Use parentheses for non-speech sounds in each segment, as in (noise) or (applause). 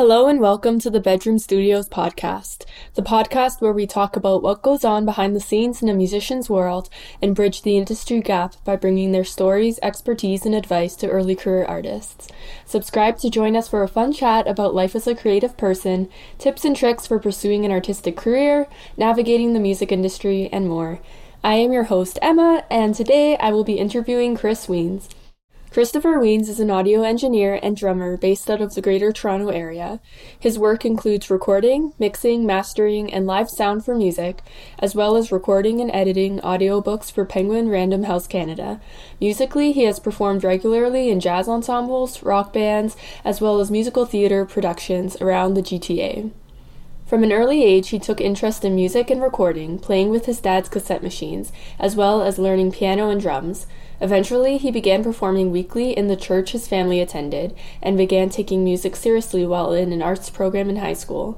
Hello and welcome to the Bedroom Studios podcast, the podcast where we talk about what goes on behind the scenes in a musician's world and bridge the industry gap by bringing their stories, expertise, and advice to early career artists. Subscribe to join us for a fun chat about life as a creative person, tips and tricks for pursuing an artistic career, navigating the music industry, and more. I am your host, Emma, and today I will be interviewing Chris Wiens. Christopher Wiens is an audio engineer and drummer based out of the Greater Toronto Area. His work includes recording, mixing, mastering, and live sound for music, as well as recording and editing audiobooks for Penguin Random House Canada. Musically, he has performed regularly in jazz ensembles, rock bands, as well as musical theater productions around the GTA. From an early age, he took interest in music and recording, playing with his dad's cassette machines, as well as learning piano and drums. Eventually, he began performing weekly in the church his family attended, and began taking music seriously while in an arts program in high school.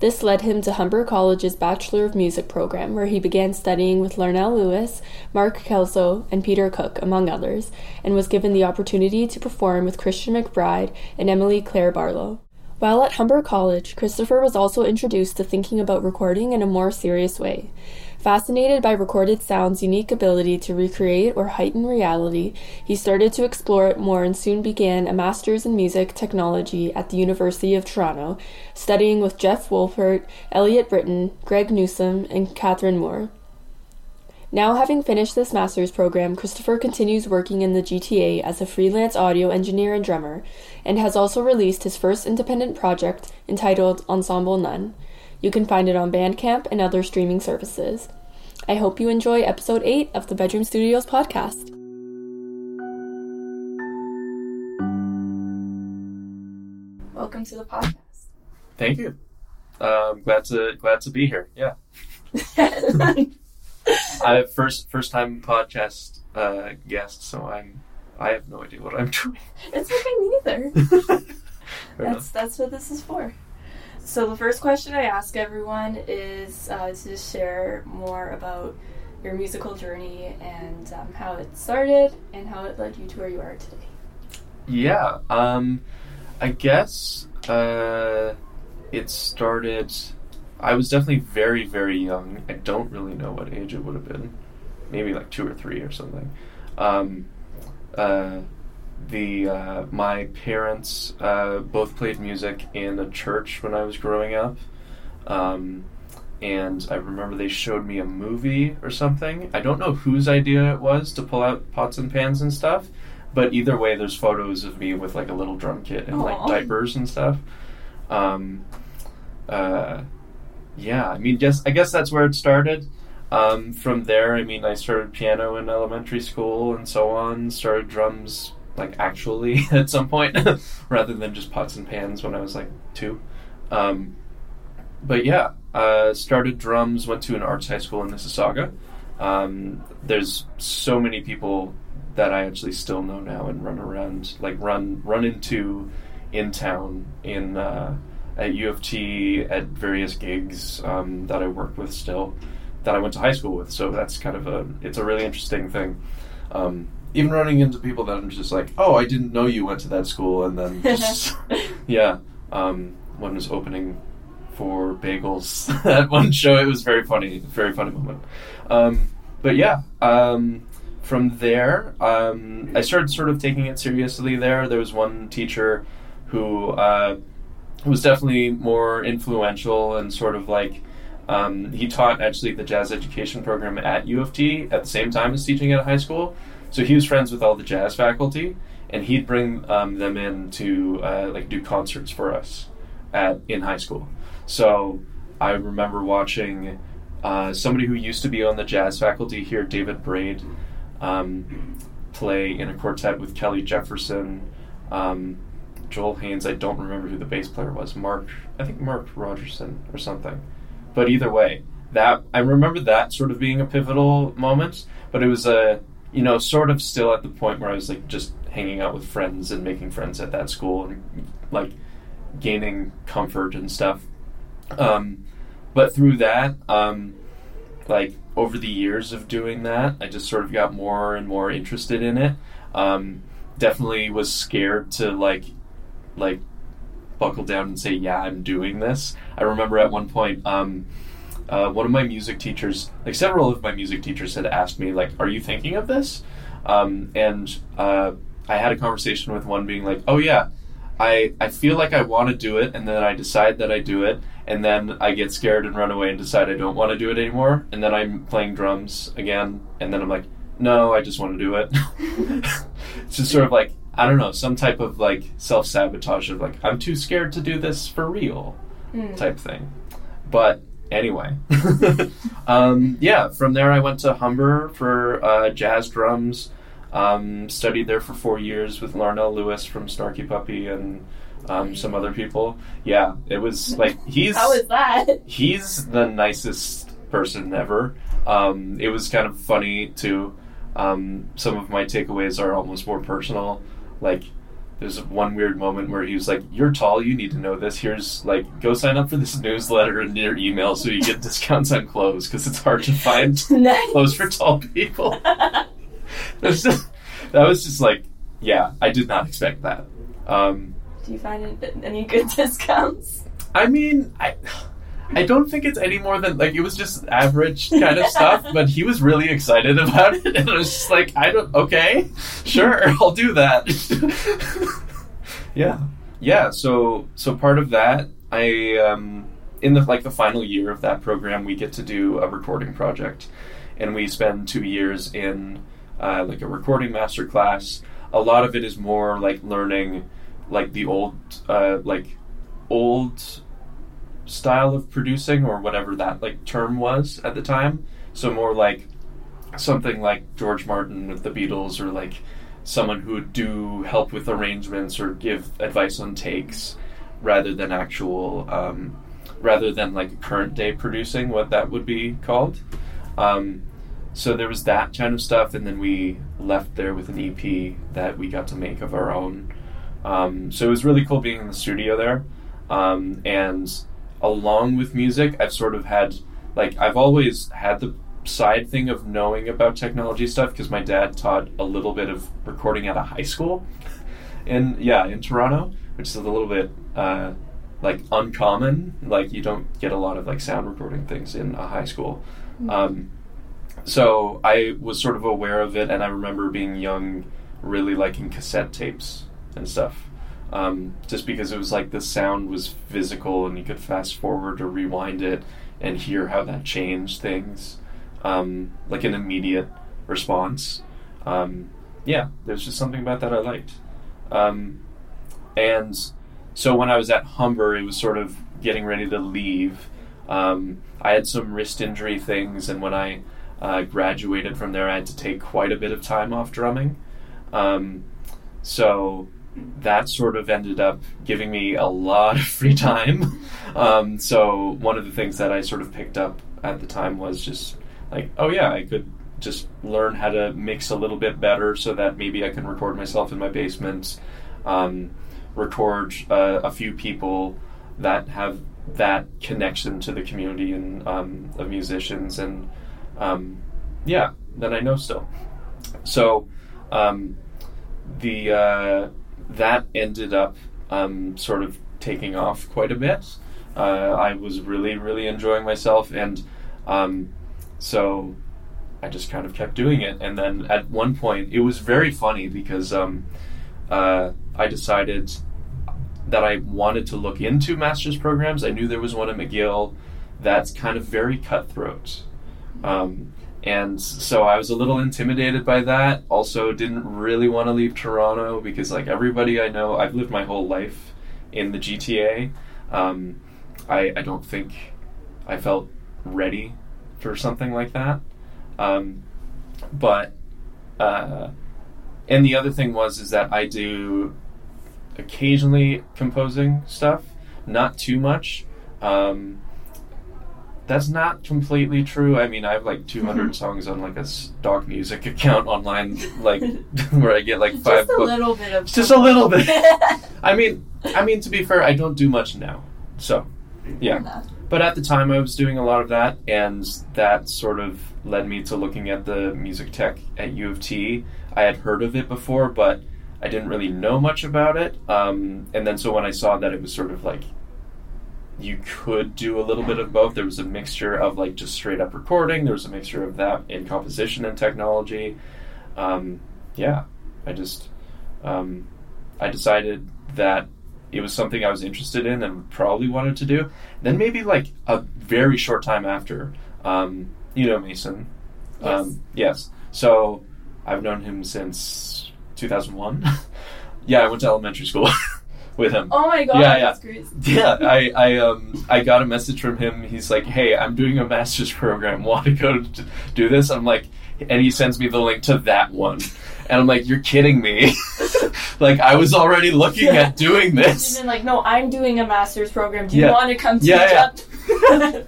This led him to Humber College's Bachelor of Music program, where he began studying with Larnell Lewis, Mark Kelso, and Peter Cook, among others, and was given the opportunity to perform with Christian McBride and Emilie Claire Barlow. While at Humber College, Christopher was also introduced to thinking about recording in a more serious way. Fascinated by recorded sound's unique ability to recreate or heighten reality, he started to explore it more and soon began a master's in music technology at the University of Toronto, studying with Jeff Wolpert, Elliot Britton, Greg Newsom, and Catherine Moore. Now, having finished this master's program, Christopher continues working in the GTA as a freelance audio engineer and drummer, and has also released his first independent project entitled Ensemble None. You can find it on Bandcamp and other streaming services. I hope you enjoy episode 8 of the Bedroom Studios podcast. Welcome to the podcast. Thank you. Um, glad to glad to be here. Yeah. (laughs) (laughs) I first first time podcast uh, guest, so I'm I have no idea what I'm doing. (laughs) It's okay, neither. (laughs) That's that's what this is for. So the first question I ask everyone is uh, to share more about your musical journey and um, how it started and how it led you to where you are today. Yeah. Um, I guess uh, it started. I was definitely very very young. I don't really know what age it would have been. Maybe like two or three or something. Um, uh, the uh, my parents uh, both played music in a church when I was growing up, um, and I remember they showed me a movie or something. I don't know whose idea it was to pull out pots and pans and stuff, but either way, there's photos of me with like a little drum kit and like diapers and stuff. Um, uh, yeah, I mean, guess I guess that's where it started. Um, from there, I mean, I started piano in elementary school and so on. Started drums like actually (laughs) at some point, (laughs) rather than just pots and pans when I was like two. Um, but yeah, uh, started drums. Went to an arts high school in Mississauga. Um, there's so many people that I actually still know now and run around, like run run into in town in uh, at U of T at various gigs um, that I worked with still that I went to high school with. So that's kind of a it's a really interesting thing. Um, even running into people that I'm just like, oh, I didn't know you went to that school, and then (laughs) just yeah, um, one was opening for bagels (laughs) at one show. It was very funny, very funny moment. Um, but yeah, um, from there, um, I started sort of taking it seriously. There, there was one teacher who uh, was definitely more influential and sort of like. Um, he taught actually the jazz education program at U of T at the same time as teaching at high school. So he was friends with all the jazz faculty, and he'd bring um, them in to uh, like do concerts for us at in high school. So I remember watching uh, somebody who used to be on the jazz faculty here, David Braid, um, play in a quartet with Kelly Jefferson, um, Joel Haynes. I don't remember who the bass player was. Mark, I think Mark Rogerson or something. But either way, that I remember that sort of being a pivotal moment. But it was a you know sort of still at the point where I was like just hanging out with friends and making friends at that school and like gaining comfort and stuff. Um, but through that, um, like over the years of doing that, I just sort of got more and more interested in it. Um, definitely was scared to like, like, buckle down and say, "Yeah, I'm doing this." I remember at one point. Um, uh, one of my music teachers, like several of my music teachers, had asked me, like, "Are you thinking of this?" Um, and uh, I had a conversation with one being like, "Oh yeah, I I feel like I want to do it, and then I decide that I do it, and then I get scared and run away and decide I don't want to do it anymore, and then I'm playing drums again, and then I'm like, no, I just want to do it. (laughs) it's just sort of like I don't know, some type of like self sabotage of like I'm too scared to do this for real Mm. type thing. But anyway, (laughs) um, yeah. From there, I went to Humber for uh, jazz drums. Um, studied there for four years with Larnell Lewis from Snarky Puppy and um, some other people. Yeah, it was like (laughs) he's How is that? he's the nicest person ever. Um, it was kind of funny too. Um, some of my takeaways are almost more personal. Like, there's one weird moment where he was like, "You're tall. You need to know this. Here's like, go sign up for this newsletter in your email so you get (laughs) discounts on clothes because it's hard to find (laughs) nice. clothes for tall people." (laughs) that, was just, that was just like, yeah, I did not expect that. Um, Do you find any good discounts? I mean, I I don't think it's any more than like it was just average kind of stuff, (laughs) but he was really excited about it, and I was just like, I don't, okay, sure, (laughs) I'll do that. (laughs) yeah, yeah. So so part of that, I um, in the like the final year of that program, we get to do a recording project, and we spend two years in uh, like a recording master class. A lot of it is more like learning like the old uh, like old style of producing or whatever that like term was at the time. So more like something like George Martin with the Beatles or like someone who would do help with arrangements or give advice on takes rather than actual um, rather than like current day producing what that would be called. Um, so there was that kind of stuff and then we left there with an EP that we got to make of our own. Um, so it was really cool being in the studio there. Um, and along with music, I've sort of had, like, I've always had the side thing of knowing about technology stuff because my dad taught a little bit of recording at a high school. In, yeah, in Toronto, which is a little bit, uh, like, uncommon. Like, you don't get a lot of, like, sound recording things in a high school. Um, so I was sort of aware of it, and I remember being young, really liking cassette tapes and stuff. Um, just because it was like the sound was physical, and you could fast forward or rewind it and hear how that changed things, um, like an immediate response. Um, yeah, there's just something about that I liked. Um, and so when I was at Humber, it was sort of getting ready to leave. Um, I had some wrist injury things, and when I uh, graduated from there, I had to take quite a bit of time off drumming. Um, so that sort of ended up giving me a lot of (laughs) free time. Um, so one of the things that I sort of picked up at the time was just like, oh yeah, I could just learn how to mix a little bit better so that maybe I can record myself in my basement, um, record uh, a few people that have that connection to the community and um, of musicians and um, yeah, that I know still. So um, the uh, that ended up um, sort of taking off quite a bit. Uh, I was really, really enjoying myself, and um, so I just kind of kept doing it. And then at one point, it was very funny because um, uh, I decided that I wanted to look into master's programs. I knew there was one at McGill that's kind of very cutthroat. Um, and so I was a little intimidated by that. Also, didn't really want to leave Toronto because, like everybody I know, I've lived my whole life in the GTA. Um, I, I don't think I felt ready for something like that. Um, but uh, and the other thing was is that I do occasionally composing stuff, not too much. Um, that's not completely true. I mean, I have like 200 Mhm. songs on like a stock music account online, like (laughs) where I get like five. Just a book- little bit of. Just a little bit. (laughs) I mean, I mean to be fair, I don't do much now. So, yeah. But at the time, I was doing a lot of that, and that sort of led me to looking at the music tech at U of T. I had heard of it before, but I didn't really know much about it. Um, and then so when I saw that it was sort of like you could do a little bit of both. There was a mixture of like just straight up recording. There was a mixture of that in composition and technology. Um, yeah, I just um, I decided that it was something I was interested in and probably wanted to do. Then maybe like a very short time after, um, you know Mason. Yes. Um, yes. So I've known him since 2001. (laughs) yeah, I went to elementary school (laughs) with him. Oh my god, Yeah, yeah. that's crazy. Yeah, I, I um I got a message from him. He's like, "Hey, I'm doing a master's program. (laughs) Want to go to do this?" I'm like, and he sends me the link to that one, and I'm like, "You're kidding me!" (laughs) like I was already looking Yeah. at (laughs) doing this. been like, no, I'm doing a master's program. Do you Yeah. want to come teach Yeah, yeah. up?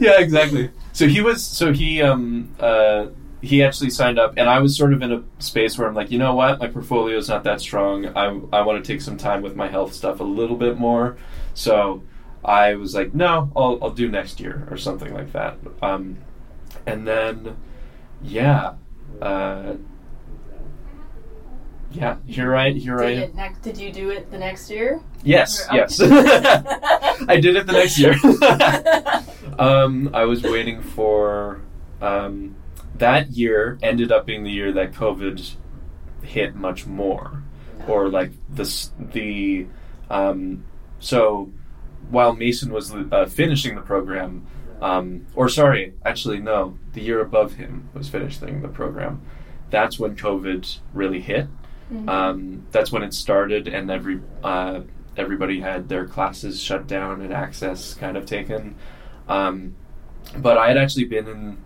yeah, exactly. So he was. So he um uh he actually signed up, and I was sort of in a space where I'm like, you know what, my portfolio is not that strong. I I want to take some time with my health stuff a little bit more. So I was like, no, I'll I'll do next year or something like that. Um, and then yeah, uh, yeah. Here I did, right. next, did you do it the next year? Yes, Or- yes. (laughs) I did it the next year. (laughs) (laughs) um, I was waiting for um, that year. Ended up being the year that COVID hit much more, or like the the um, so while Mason was uh, finishing the program, um, or sorry, actually no, the year above him was finishing the program. That's when COVID really hit. Mhm. Um, that's when it started, and every uh, everybody had their classes shut down and access kind of taken. Um, but I had actually been in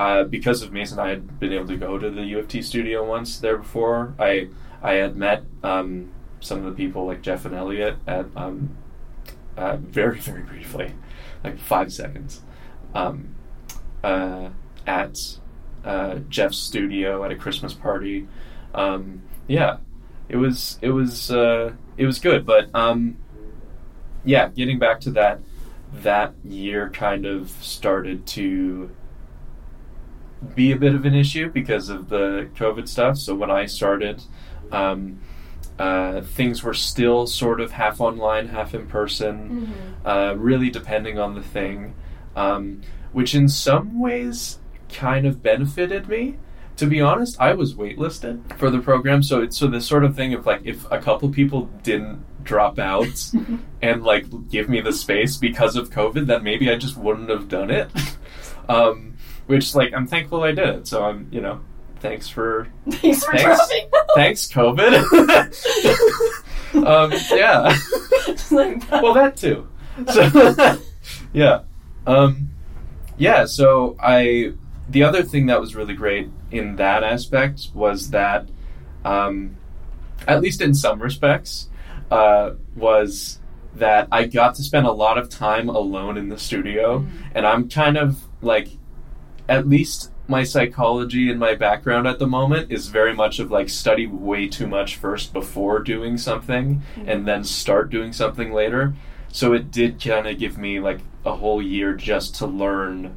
uh, because of Mason. I had been able to go to the U of T studio once there before. I I had met um, some of the people like Jeff and Elliot at um, uh, very (laughs) very briefly, like five seconds, um, uh, at uh, Jeff's studio at a Christmas party. Um, yeah, it was it was uh, it was good, but um, yeah, getting back to that, that year kind of started to be a bit of an issue because of the COVID stuff. So when I started, um, uh, things were still sort of half online, half in person, Mhm. uh, really depending on the thing, um, which in some ways kind of benefited me. To be honest, I was waitlisted for the program, so it's so the sort of thing of like if a couple people didn't drop out (laughs) and like give me the space because of COVID, then maybe I just wouldn't have done it. (laughs) um, which like I'm thankful I did it. So I'm you know thanks for (laughs) Thanks for Thanks. (laughs) thanks COVID. (laughs) um, yeah. Just like that. well, that too. So, yeah, um, yeah. So I, the other thing that was really great in that aspect was that, um, at least in some respects, uh, was that I got to spend a lot of time alone in the studio, and I'm kind of like, at least my psychology and my background at the moment is very much of like study way too much first before doing something and then start doing something later. So it did kind of give me like a whole year just to learn,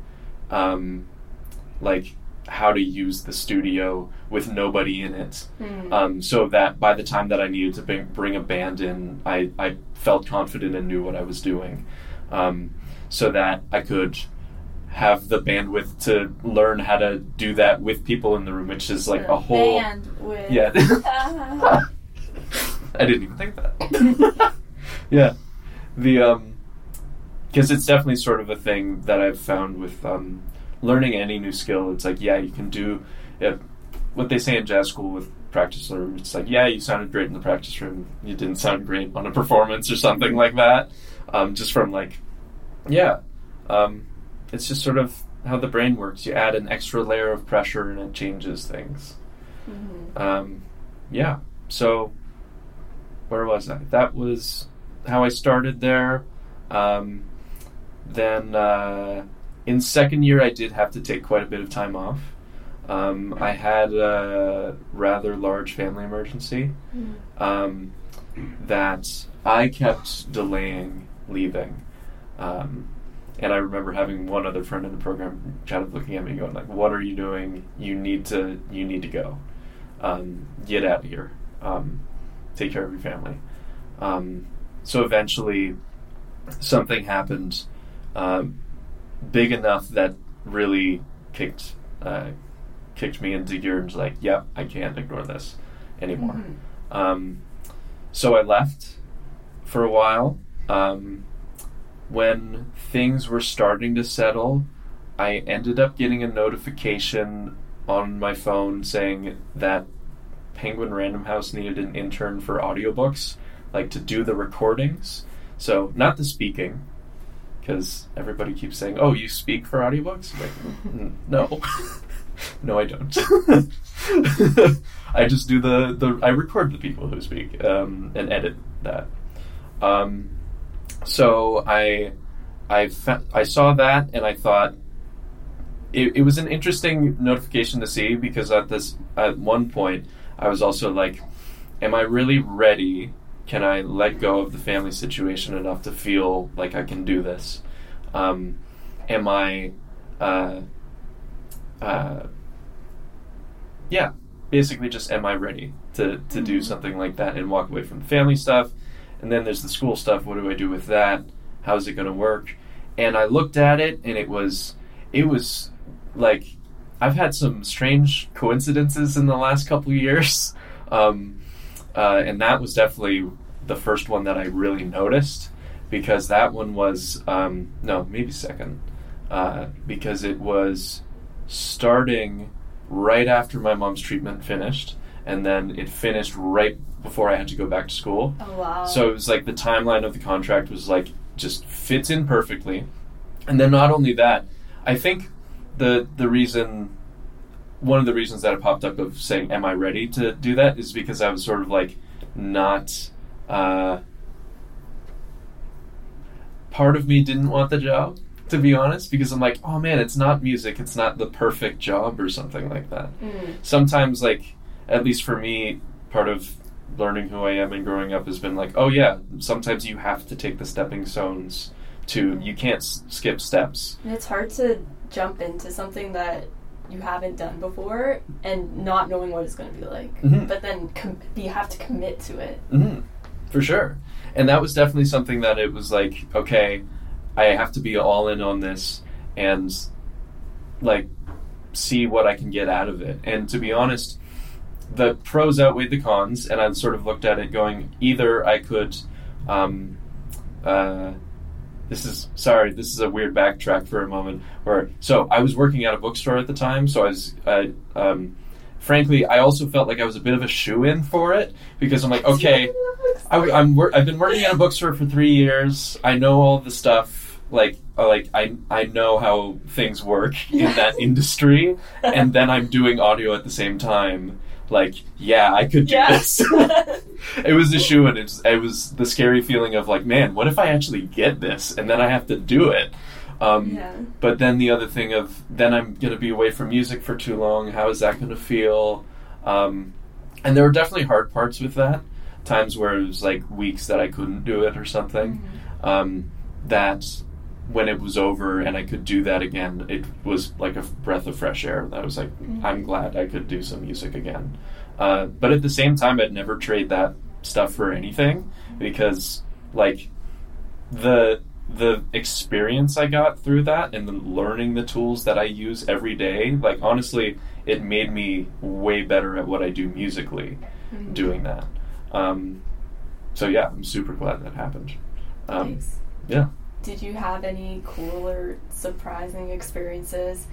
um, like how to use the studio with nobody in it. Hmm. Um, so that by the time that I needed to bring, bring a band in, I, I felt confident and knew what I was doing. Um, so that I could have the bandwidth to learn how to do that with people in the room, which is like a whole. band with Yeah. Ah. (laughs) I didn't even think that. (laughs) yeah, the um, because it's definitely sort of a thing that I've found with um, learning any new skill. It's like yeah, you can do it. What they say in jazz school with practice room. It's like yeah, you sounded great in the practice room. You didn't sound great on a performance or something like that. Um, just from like yeah, um, it's just sort of how the brain works. You add an extra layer of pressure and it changes things. Mhm. Um, yeah. So where was I? That was how I started there. Um, then uh, in second year, I did have to take quite a bit of time off. Um, I had a rather large family emergency Mhm. um, that I kept delaying leaving. Um, and I remember having one other friend in the program kind of looking at me, going like, "What are you doing? You need to, you need to go. Um, get out of here." Um, take care of your family. Um, so eventually, something happened um, big enough that really kicked uh, kicked me into gear and was like, "Yep, I can't ignore this anymore." Mhm. Um, so I left for a while. Um, when things were starting to settle, I ended up getting a notification on my phone saying that Penguin Random House needed an intern for audiobooks, like to do the recordings. So, not the speaking, because everybody keeps saying, "Oh, you speak for audiobooks?" Like, "Mm, no, (laughs) no, I don't. (laughs) I just do the the I record the people who speak um, and edit that. Um, so I I fa- I saw that and I thought it, it was an interesting notification to see because at this at one point I was also like, am I really ready? Can I let go of the family situation enough to feel like I can do this? Um, am I, uh, uh, yeah, basically just am I ready to, to do Mhm. something like that and walk away from the family stuff? And then there's the school stuff. What do I do with that? How's it going to work? And I looked at it and it was, it was like, I've had some strange coincidences in the last couple years. (laughs) Um, uh, and that was definitely the first one that I really noticed because that one was, um, no, maybe second, uh, because it was starting right after my mom's treatment finished. And then it finished right before I had to go back to school. Oh wow. So it was like the timeline of the contract was like just fits in perfectly. And then not only that, I think the the reason one of the reasons that it popped up of saying am I ready to do that is because I was sort of like not uh, part of me didn't want the job to be honest because I'm like oh man it's not music it's not the perfect job or something like that Mm. sometimes like at least for me part of learning who i am and growing up has been like oh yeah sometimes you have to take the stepping stones to you can't s- skip steps And it's hard to jump into something that you haven't done before and not knowing what it's going to be like. Mhm. But then com- you have to commit to it. hmm for sure and that was definitely something that it was like okay i have to be all in on this and like see what i can get out of it and to be honest the pros outweighed the cons and i sort of looked at it going either i could um, uh, this is sorry this is a weird backtrack for a moment where so i was working at a bookstore at the time so i was uh, um, frankly i also felt like i was a bit of a shoe-in for it because i'm like okay I, am wor- I've been working at a bookstore for three years. I know all the stuff. Like, uh, like I I know how things work in that (laughs) industry, and then I'm doing audio at the same time. Like, yeah, I could do Yes. this. (laughs) it was a shoe, and it's it was the scary feeling of like, man, what if I actually get this, and then I have to do it. Um, yeah. but then the other thing of then I'm going to be away from music for too long. How is that going to feel? Um, and there were definitely hard parts with that. Times where it was like weeks that I couldn't do it or something. Um, that when it was over and I could do that again, it was like a breath of fresh air. I was like, Mhm. I'm glad I could do some music again. Uh, but at the same time, I'd never trade that stuff for anything because, like, the the experience I got through that and the learning the tools that I use every day, like honestly, it made me way better at what I do musically Mhm. doing that. Um, so yeah, I'm super glad that happened. Um, Nice. yeah. Did you have any cool or surprising experiences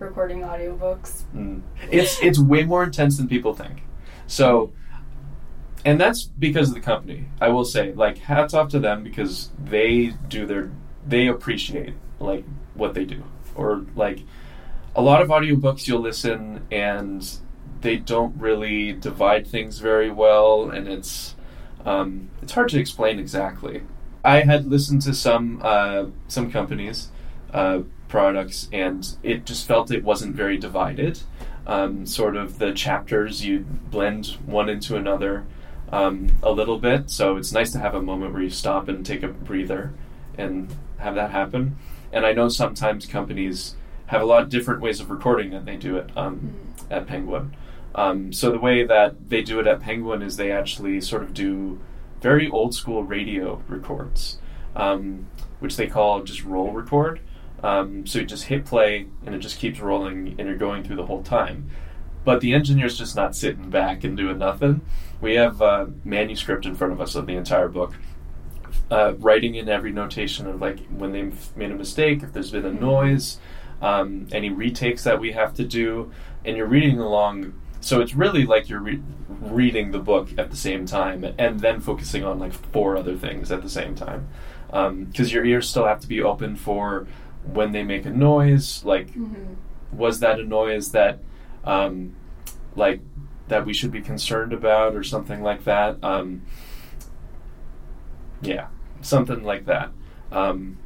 recording audiobooks? Mm. It's (laughs) it's way more intense than people think. So, and that's because of the company. I will say, like, hats off to them because they do their they appreciate like what they do, or like a lot of audiobooks you'll listen and they don't really divide things very well, and it's um, it's hard to explain exactly. I had listened to some uh, some companies uh, products, and it just felt it wasn't very divided. Um, sort of the chapters you blend one into another um, a little bit, so it's nice to have a moment where you stop and take a breather and have that happen. And I know sometimes companies have a lot of different ways of recording than they do it um, at Penguin. Um, so the way that they do it at Penguin is they actually sort of do very old school radio records, um, which they call just roll record. Um, so you just hit play and it just keeps rolling and you're going through the whole time. But the engineer's just not sitting back and doing nothing. We have a manuscript in front of us of the entire book, uh, writing in every notation of like when they've made a mistake, if there's been a noise, um, any retakes that we have to do, and you're reading along. So it's really like you're re- reading the book at the same time and then focusing on like four other things at the same time. Because um, your ears still have to be open for when they make a noise, like Mm-hmm. was that a noise that um, like that we should be concerned about or something like that um, yeah something like that um,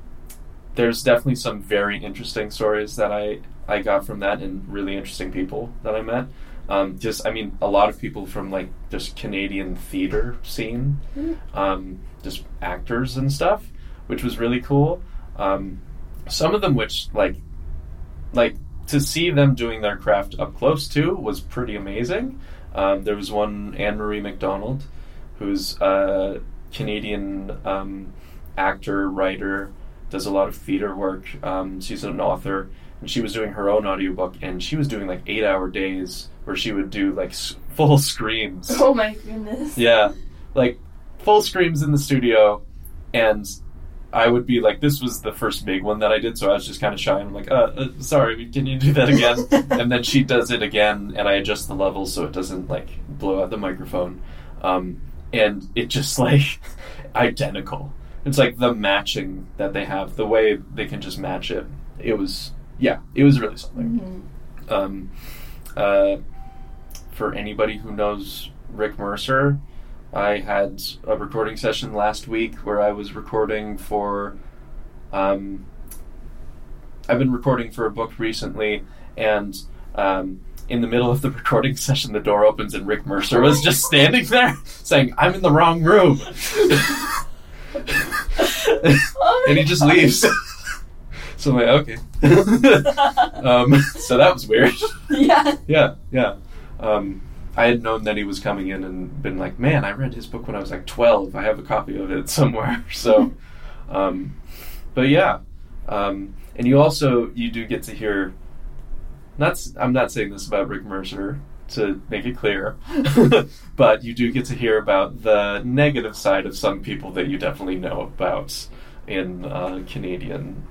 there's definitely some very interesting stories that i i got from that and really interesting people that i met um, just i mean a lot of people from like just canadian theater scene um, just actors and stuff which was really cool um, some of them which like like to see them doing their craft up close too was pretty amazing. Um, there was one Ann-Marie MacDonald, who's a Canadian um, actor, writer, does a lot of theater work. Um, she's an author, and she was doing her own audiobook, and she was doing like eight hour days where she would do like s- full screams. (laughs) Oh my goodness. Yeah, like full screams in the studio, and I would be like, this was the first big one that I did, so I was just kind of shy. And I'm like, uh, uh, sorry, can you do that again? (laughs) and then she does it again, and I adjust the levels so it doesn't like blow out the microphone. Um, and it just (laughs) like identical. It's like the matching that they have, the way they can just match it. It was, yeah, it was really something. Mhm. Um, uh, for anybody who knows Rick Mercer, I had a recording session last week where I was recording for. Um, I've been recording for a book recently, and um, in the middle of the (laughs) recording session, the door opens and Rick Mercer was just standing there (laughs) saying, "I'm in the wrong room," Oh (laughs) and he just God. leaves. So I'm like, okay. (laughs) um, (laughs) so that was weird. yeah. Yeah, yeah. Um, I had known that he was coming in and been like, man, I read his book when I was like 12. I have a copy of it (laughs) somewhere. So, um, but yeah. Um, and you also, you do get to hear, not, I'm not saying this about Rick Mercer to make it clear, but you do get to hear about the negative side of some people that you definitely know about in uh, Canadian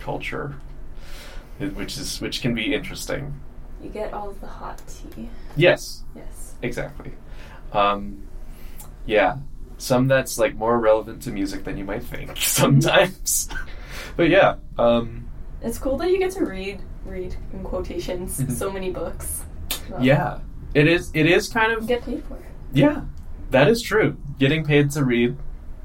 culture, which is which can be interesting. You get all of the hot tea. Yes, Yes. exactly. Um, yeah, some that's like more relevant to music than you might think (laughs) sometimes. but yeah, um, It's cool that you get to read read in quotations (laughs) so many books. Yeah, it is. It is kind of get paid for it. yeah. That is true. Getting paid to read,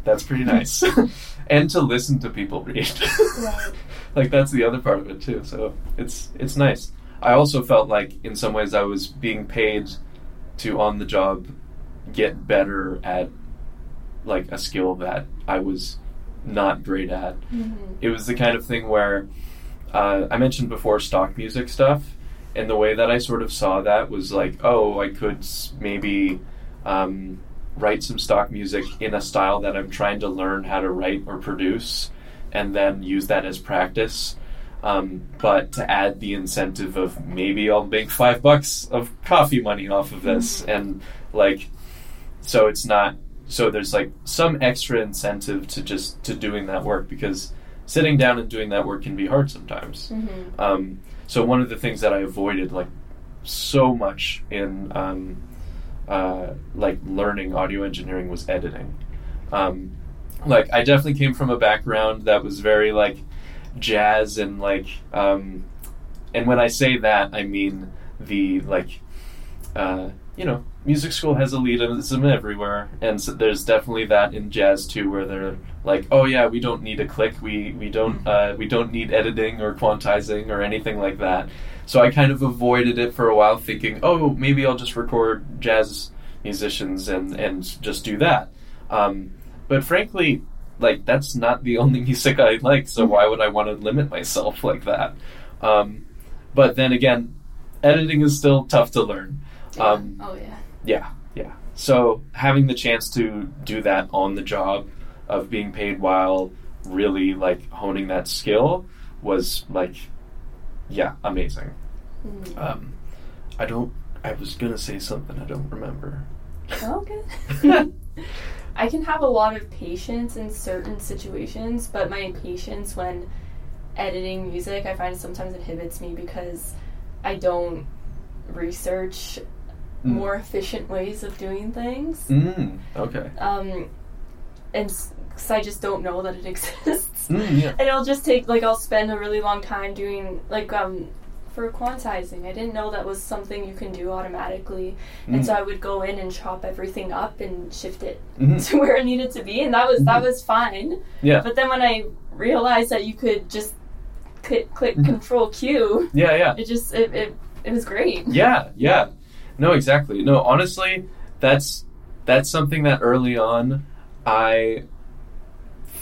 that's pretty nice, (laughs) and to listen to people read. Right. Like that's the other part of it too. So it's it's nice. I also felt like in some ways I was being paid to on the job get better at like a skill that I was not great at. Mhm. It was the kind of thing where uh, I mentioned before stock music stuff, and the way that I sort of saw that was like, oh, I could maybe um, write some stock music in a style that I'm trying to learn how to write or produce, and then use that as practice. Um, but to add the incentive of maybe I'll make five bucks of coffee money off of this, and like, so it's not. So there's like some extra incentive to just to doing that work because sitting down and doing that work can be hard sometimes. Mhm. Um, so one of the things that I avoided like so much in um, uh, like learning audio engineering was editing. Um, like I definitely came from a background that was very like jazz and like um, and when I say that I mean the like uh, you know music school has elitism everywhere and so there's definitely that in jazz too where they're like oh yeah we don't need a click we we don't uh, we don't need editing or quantizing or anything like that. So I kind of avoided it for a while thinking oh maybe I'll just record jazz musicians and and just do that. Um, but frankly like that's not the (laughs) only music I like so why would I want to limit myself like that um, but then again editing is still tough to learn Um, oh yeah. Yeah, yeah. So having the chance to do that on the job of being paid while really like honing that skill was like, yeah, amazing. Mm. Um, I don't. I was gonna say something. I don't remember. Oh, (laughs) okay. (laughs) I can have a lot of patience in certain situations, but my patience when editing music, I find sometimes inhibits me because I don't research Mm. more efficient ways of doing things. Mm, okay. Um, and because I just don't know that it (laughs) exists. Mm, yeah. And I'll just take like I'll spend a really long time doing like um for quantizing. I didn't know that was something you can do automatically, and Mm. so I would go in and chop everything up and shift it Mhm. (laughs) to where it needed to be, and that was that Mhm. was fine. Yeah. But then when I realized that you could just click, click Mhm. Control Q, Yeah, yeah. it just it, it it was great. Yeah, yeah. No, exactly. No, honestly, that's that's something that early on I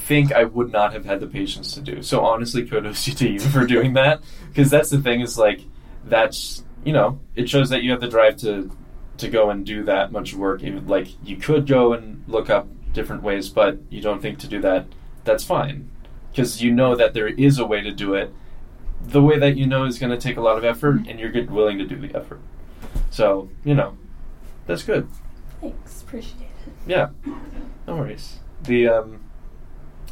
think I would not have had the patience to do. So honestly, kudos (laughs) to you for doing that because that's the thing is like that's you know it shows that you have the drive to to go and do that much work. Even like you could go and look up different ways, but you don't think to do that. That's fine because you know that there is a way to do it. The way that you know is going to take a lot of effort, and you're good, willing to do the effort. So you know, that's good. Thanks, appreciate it. Yeah, no worries. The um,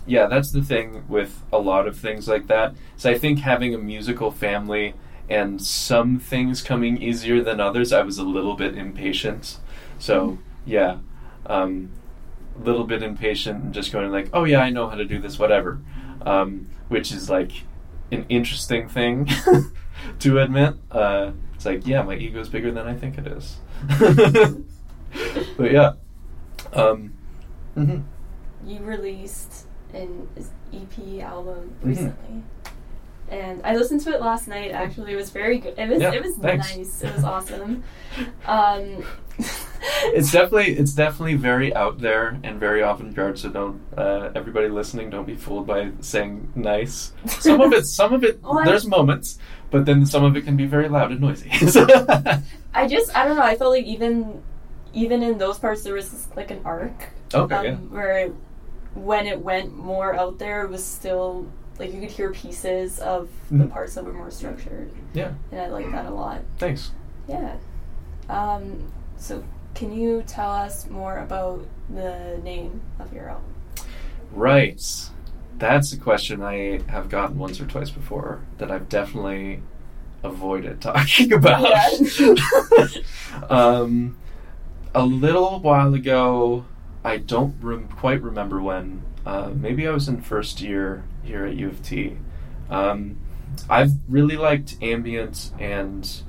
yeah, that's the thing with a lot of things like that. So I think having a musical family and some things coming easier than others, I was a little bit impatient. So yeah, um, a little bit impatient and just going like, oh yeah, I know how to do this, whatever. Um, which is like an interesting thing (laughs) to admit. Uh, it's like, yeah, my ego's bigger than I think it is. (laughs) but yeah. Um, mhm. You released an EP album Mhm. recently. And I listened to it last night. Actually, it was very good. It was Yeah, it was thanks. nice. It was awesome. Um, (laughs) It's definitely it's definitely very out there and very avant-garde. So don't uh, everybody listening don't be fooled by saying nice. Some of it, some of it, (laughs) What? there's moments, but then some of it can be very loud and noisy. (laughs) I just I don't know. I felt like even even in those parts there was like an arc okay, um, yeah. where when it went more out there, it was still like you could hear pieces of the Mhm. parts that were more structured, Yeah, and I like that a lot. thanks. Yeah. Um, so can you tell us more about the name of your album? Right. That's a question I have gotten once or twice before that I've definitely avoided talking (laughs) about. Yeah. (laughs) um, a little while ago, I don't rem- quite remember when. Uh, maybe I was in first year here at U of T. Um, I've really liked ambient and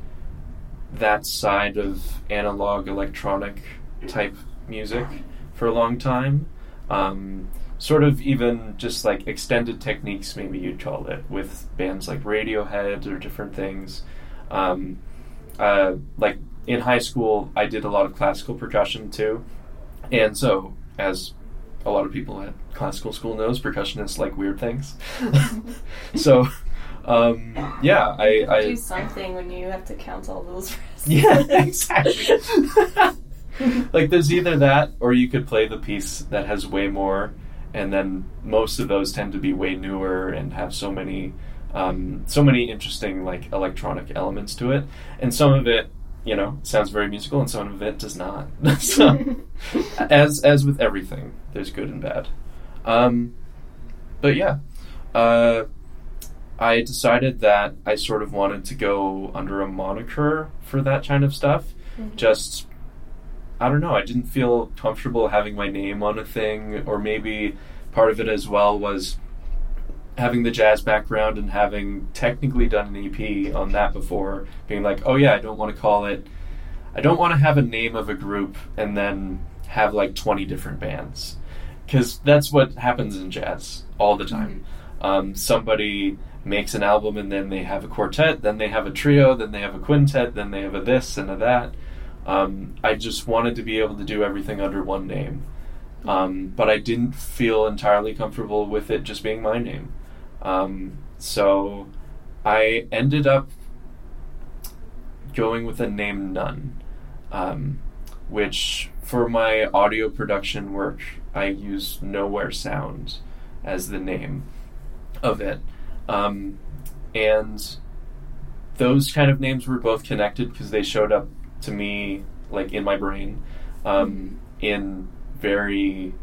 that side of analog electronic type music for a long time. Um, sort of even just like extended techniques, maybe you'd call it, with bands like Radiohead or different things. Um, uh, like in high school, I did a lot of classical percussion too, and so as a lot of people at classical school knows, percussionists like weird things. (laughs) so, um, yeah, I, I do something when you have to count all those (laughs) (laughs) risks. yeah, exactly. like there's either that or you could play the piece that has way more and then most of those tend to be way newer and have so many um, so many interesting like electronic elements to it and some of it you know sounds very musical and so an event does not (laughs) (laughs) so as as with everything there's good and bad um, but yeah uh, I decided that I sort of wanted to go under a moniker for that kind of stuff. Mhm. Just, I don't know, I didn't feel comfortable having my name on a thing, or maybe part of it as well was having the jazz background and having technically done an EP on that before, being like, oh yeah, I don't want to call it, I don't want to have a name of a group and then have like 20 different bands. Because that's what happens in jazz all the time um, somebody makes an album and then they have a quartet, then they have a trio, then they have a quintet, then they have a this and a that. Um, I just wanted to be able to do everything under one name. Um, but I didn't feel entirely comfortable with it just being my name. Um, so I ended up going with the name None. um, which for my audio production work, I use Nowhere Sound as the name of it. Um, and those kind of names were both connected because they showed up to me like in my brain um, in very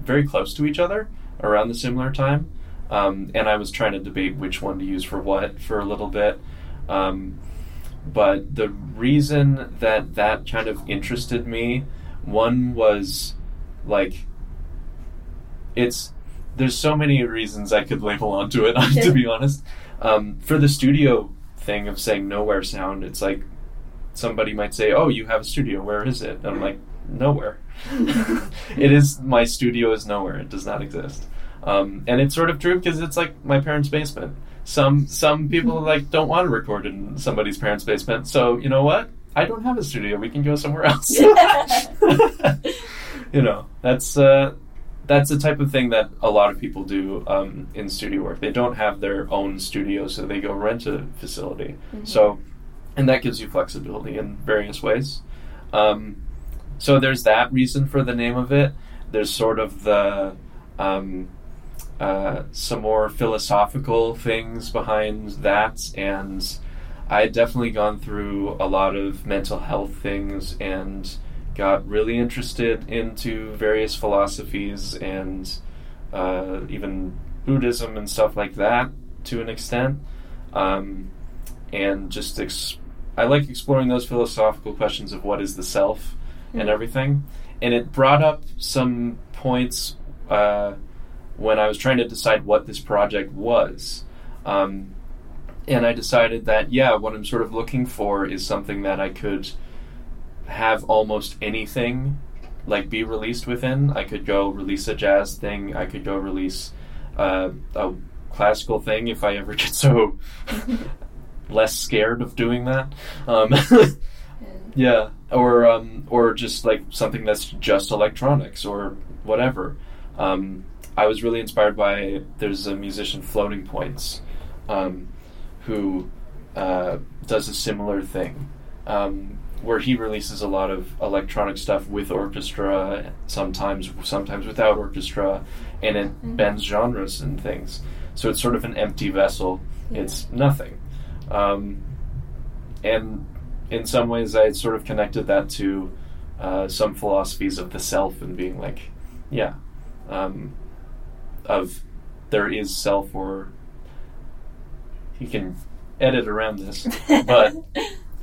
very close to each other around the similar time um, and i was trying to debate which one to use for what for a little bit. Um, but the reason that that kind of interested me one was like it's there's so many reasons i could label onto it (laughs) to be (laughs) honest. Um, for the studio thing of saying nowhere sound it's like somebody might say oh you have a studio where is it? And i'm like nowhere. (laughs) It is my studio is nowhere it does not exist um, and it's sort of true because it's like my parents basement some some people like don't want to record in somebody's parents' basement. So you know what? I don't have a studio. We can go somewhere else. (laughs) (laughs) you know, that's uh, that's the type of thing that a lot of people do um, in studio work. They don't have their own studio, so they go rent a facility. Mm-hmm. So, and that gives you flexibility in various ways. Um, so there's that reason for the name of it. There's sort of the um, uh, some more philosophical things behind that, and I had definitely gone through a lot of mental health things and got really interested into various philosophies and uh, even Buddhism and stuff like that to an extent. Um, and just ex- I like exploring those philosophical questions of what is the self mm-hmm. and everything. And it brought up some points. Uh, when I was trying to decide what this project was. Um, and I decided that, yeah, what I'm sort of looking for is something that I could have almost anything like be released within. I could go release a jazz thing, I could go release uh, a classical thing if I ever (laughs) get so (laughs) less scared of doing that. Um, (laughs) yeah, or um, or just like something that's just electronics or whatever. Um, I was really inspired by there's a musician Floating Points um, who uh, does a similar thing um, where he releases a lot of electronic stuff with orchestra sometimes sometimes without orchestra and it mm-hmm. bends genres and things so it's sort of an empty vessel yeah. it's nothing um, and in some ways I sort of connected that to uh, some philosophies of the self and being like yeah um, of there is self or he can edit around this, (laughs) but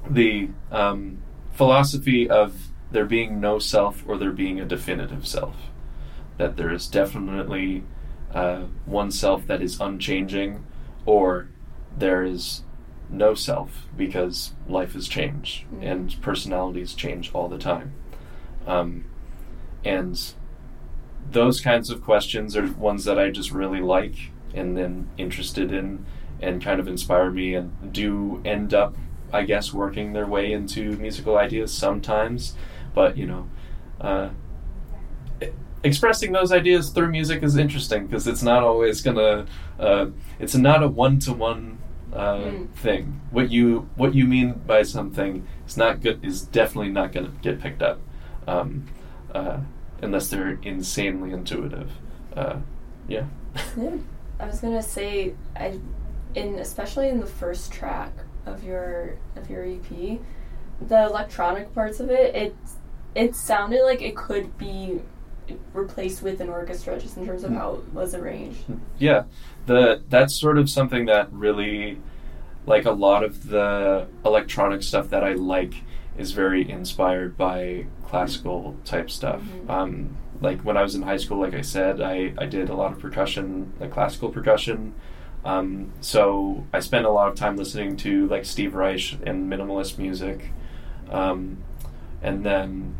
the um, philosophy of there being no self or there being a definitive self. That there is definitely uh, one self that is unchanging, or there is no self because life has changed mm-hmm. and personalities change all the time. Um, and those kinds of questions are ones that I just really like and then interested in and kind of inspire me and do end up, I guess, working their way into musical ideas sometimes. But, you know, uh, expressing those ideas through music is interesting because it's not always gonna, uh, it's not a one to one thing. What you what you mean by something is not good is definitely not going to get picked up. Um, uh, unless they're insanely intuitive. Uh, yeah. yeah. I was gonna say, I, in especially in the first track of your of your EP, the electronic parts of it, it it sounded like it could be replaced with an orchestra, just in terms of mm. how it was arranged. Yeah, the that's sort of something that really, like a lot of the electronic stuff that I like is very inspired by classical type stuff. Mm-hmm. Um, like when I was in high school, like I said, I, I did a lot of percussion, like classical percussion. Um, so I spent a lot of time listening to like Steve Reich and minimalist music. Um, and then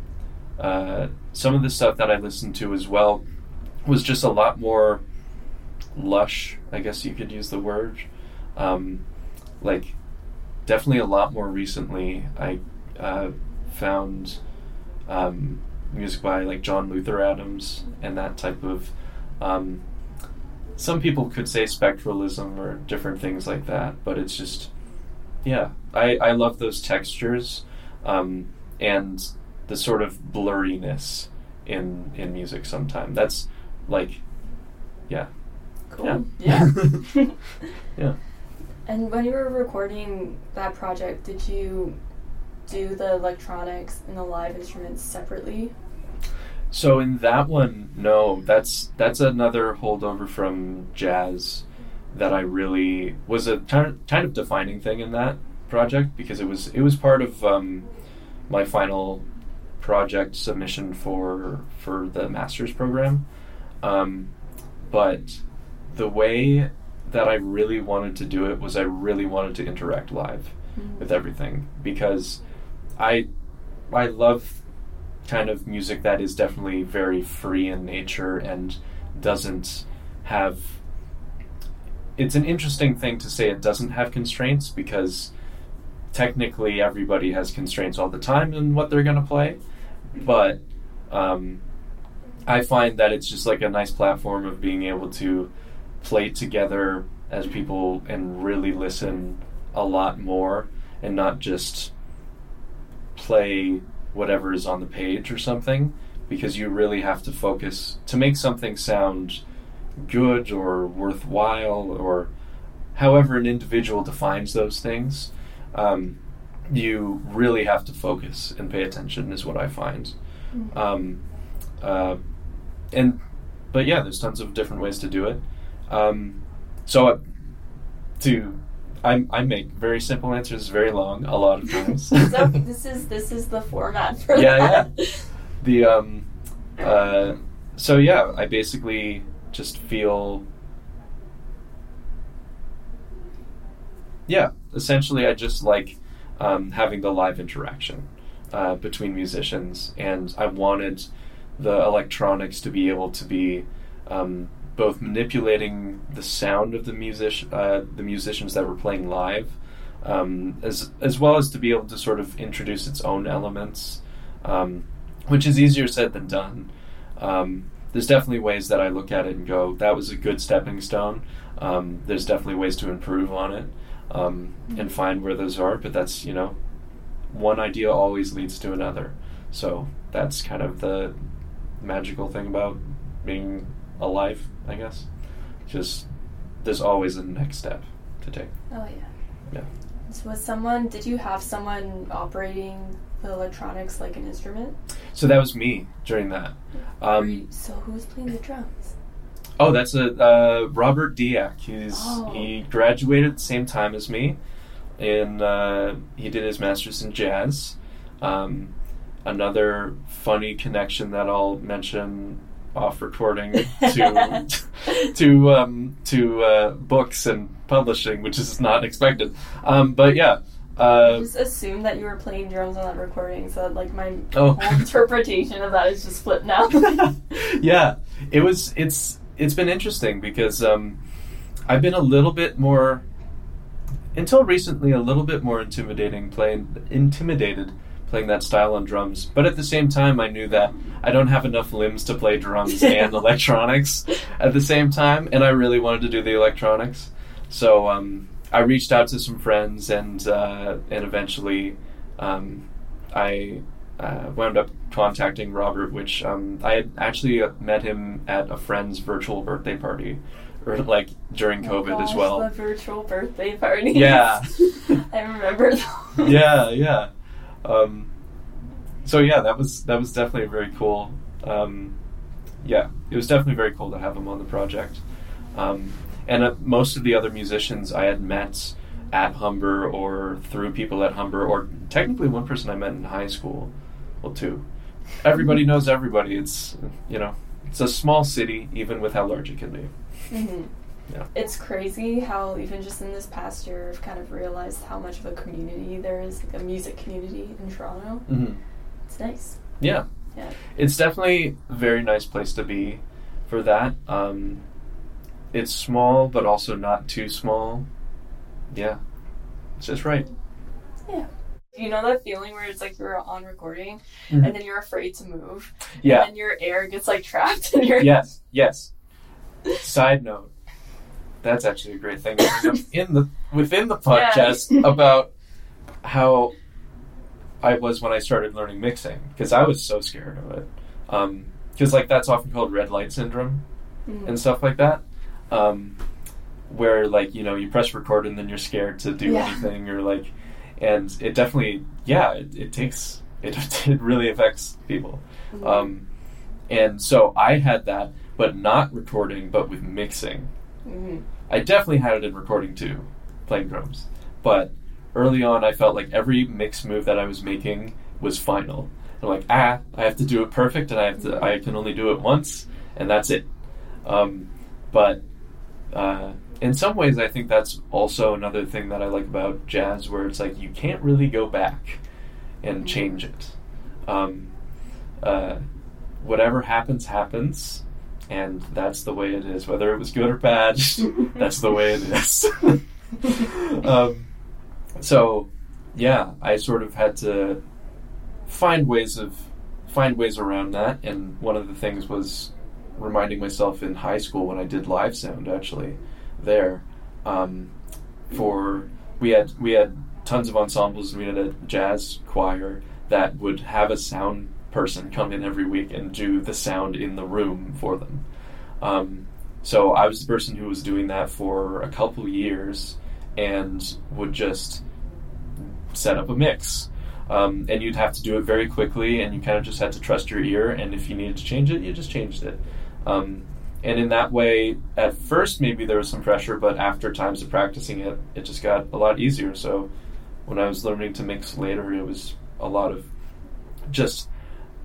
uh, some of the stuff that I listened to as well was just a lot more lush, I guess you could use the word. Um, like, definitely a lot more recently, I uh, found um, music by like John Luther Adams and that type of. Um, some people could say spectralism or different things like that, but it's just, yeah, I, I love those textures. Um, and the sort of blurriness in in music sometimes that's like yeah Cool. Yeah. (laughs) yeah And when you were recording that project, did you do the electronics and the live instruments separately? So in that one, no, that's that's another holdover from jazz that I really was a kind of defining thing in that project because it was it was part of um, my final project submission for for the master's program. Um, but the way that I really wanted to do it was I really wanted to interact live Mhm. with everything because I I love kind of music that is definitely very free in nature and doesn't have it's an interesting thing to say it doesn't have constraints because technically everybody has constraints all the time in what they're going to play but um, I find that it's just like a nice platform of being able to play together as people and really listen a lot more and not just play whatever is on the page or something because you really have to focus to make something sound good or worthwhile or however an individual defines those things. Um, you really have to focus and pay attention is what i find. Mhm. um, uh, and but yeah there's tons of different ways to do it. Um, so uh, to I, I make very simple answers very long a lot of times (laughs) so (laughs) this is this is the format for Yeah, that. the um uh so yeah i basically just feel yeah essentially i just like um, having the live interaction uh, between musicians and i wanted the electronics to be able to be um, both manipulating the sound of the music uh, the musicians that were playing live um, as as well as to be able to sort of introduce its own elements um, which is easier said than done. Um, there's definitely ways that I look at it and go, that was a good stepping stone. Um, there's definitely ways to improve on it um, and find where those are, but that's, you know, one idea always leads to another. So that's kind of the magical thing about being alive, I guess. Just there's always a next step to take. Oh yeah. Yeah. So was someone? Did you have someone operating the electronics like an instrument? So that was me during that. Um, you- so who was playing the drums? Oh, that's a uh, Robert Diak. He's Oh. he graduated at the same time as me, and uh, he did his master's in jazz. Um, another funny connection that I'll mention off recording to (laughs) to um, to uh, books and publishing, which is not expected. Um, but yeah. I Uh, just assumed that you were playing drums on that recording, so that, like my Oh. whole interpretation of that is just flipped now. (laughs) yeah, it was. It's it's been interesting because um, I've been a little bit more, until recently, a little bit more intimidating playing intimidated playing that style on drums. But at the same time, I knew that I don't have enough limbs to play drums (laughs) and electronics at the same time, and I really wanted to do the electronics. So um, I reached out to some friends, and uh, and eventually um, I uh, wound up contacting Robert, which um, I had actually met him at a friend's virtual birthday party, or like during Oh COVID as well. The virtual birthday parties. Yeah. (laughs) I remember (laughs) those. yeah, yeah. Um, so yeah, that was that was definitely very cool. Um, yeah, it was definitely very cool to have him on the project. Um, and uh, most of the other musicians I had met at Humber or through people at Humber, or technically one person I met in high school. Well, two. Everybody knows everybody. It's you know, it's a small city, even with how large it can be. Mhm. Yeah. It's crazy how even just in this past year, I've kind of realized how much of a community there is, like a music community in Toronto. Mm-hmm. It's nice. Yeah. Yeah. It's definitely a very nice place to be for that. Um, it's small, but also not too small. Yeah. It's just right. Yeah. You know that feeling where it's like you're on recording Mhm. and then you're afraid to move. Yeah. And then your air gets like trapped (laughs) in your Yes. Yes. Side note. That's actually a great thing to bring up (coughs) in the within the podcast (laughs) about how I was when I started learning mixing because I was so scared of it. Because like that's often called red light syndrome Mhm. and stuff like that. Um, where like you know you press record and then you're scared to do Yeah. anything or like, and it definitely yeah it, it takes (laughs) it it really affects people. Mhm. Um, and so I had that, but not recording, but with mixing. Mhm. I definitely had it in recording too, playing drums. But early on, I felt like every mix move that I was making was final. I'm like, ah, I have to do it perfect, and I have to. I can only do it once, and that's it. Um, but uh, in some ways, I think that's also another thing that I like about jazz, where it's like you can't really go back and change it. Um, uh, whatever happens, happens, and that's the way it is. Whether it was good or bad, (laughs) that's the way it is. (laughs) um, so, yeah, I sort of had to find ways of find ways around that, and one of the things was reminding myself in high school when I did live sound actually there um, for we had we had tons of ensembles and we had a jazz choir that would have a sound person come in every week and do the sound in the room for them. Um, so I was the person who was doing that for a couple years and would just set up a mix. Um, and you'd have to do it very quickly, and you kind of just had to trust your ear. And if you needed to change it, you just changed it. Um, and in that way, at first maybe there was some pressure, but after times of practicing it, it just got a lot easier. So when I was learning to mix later, it was a lot of just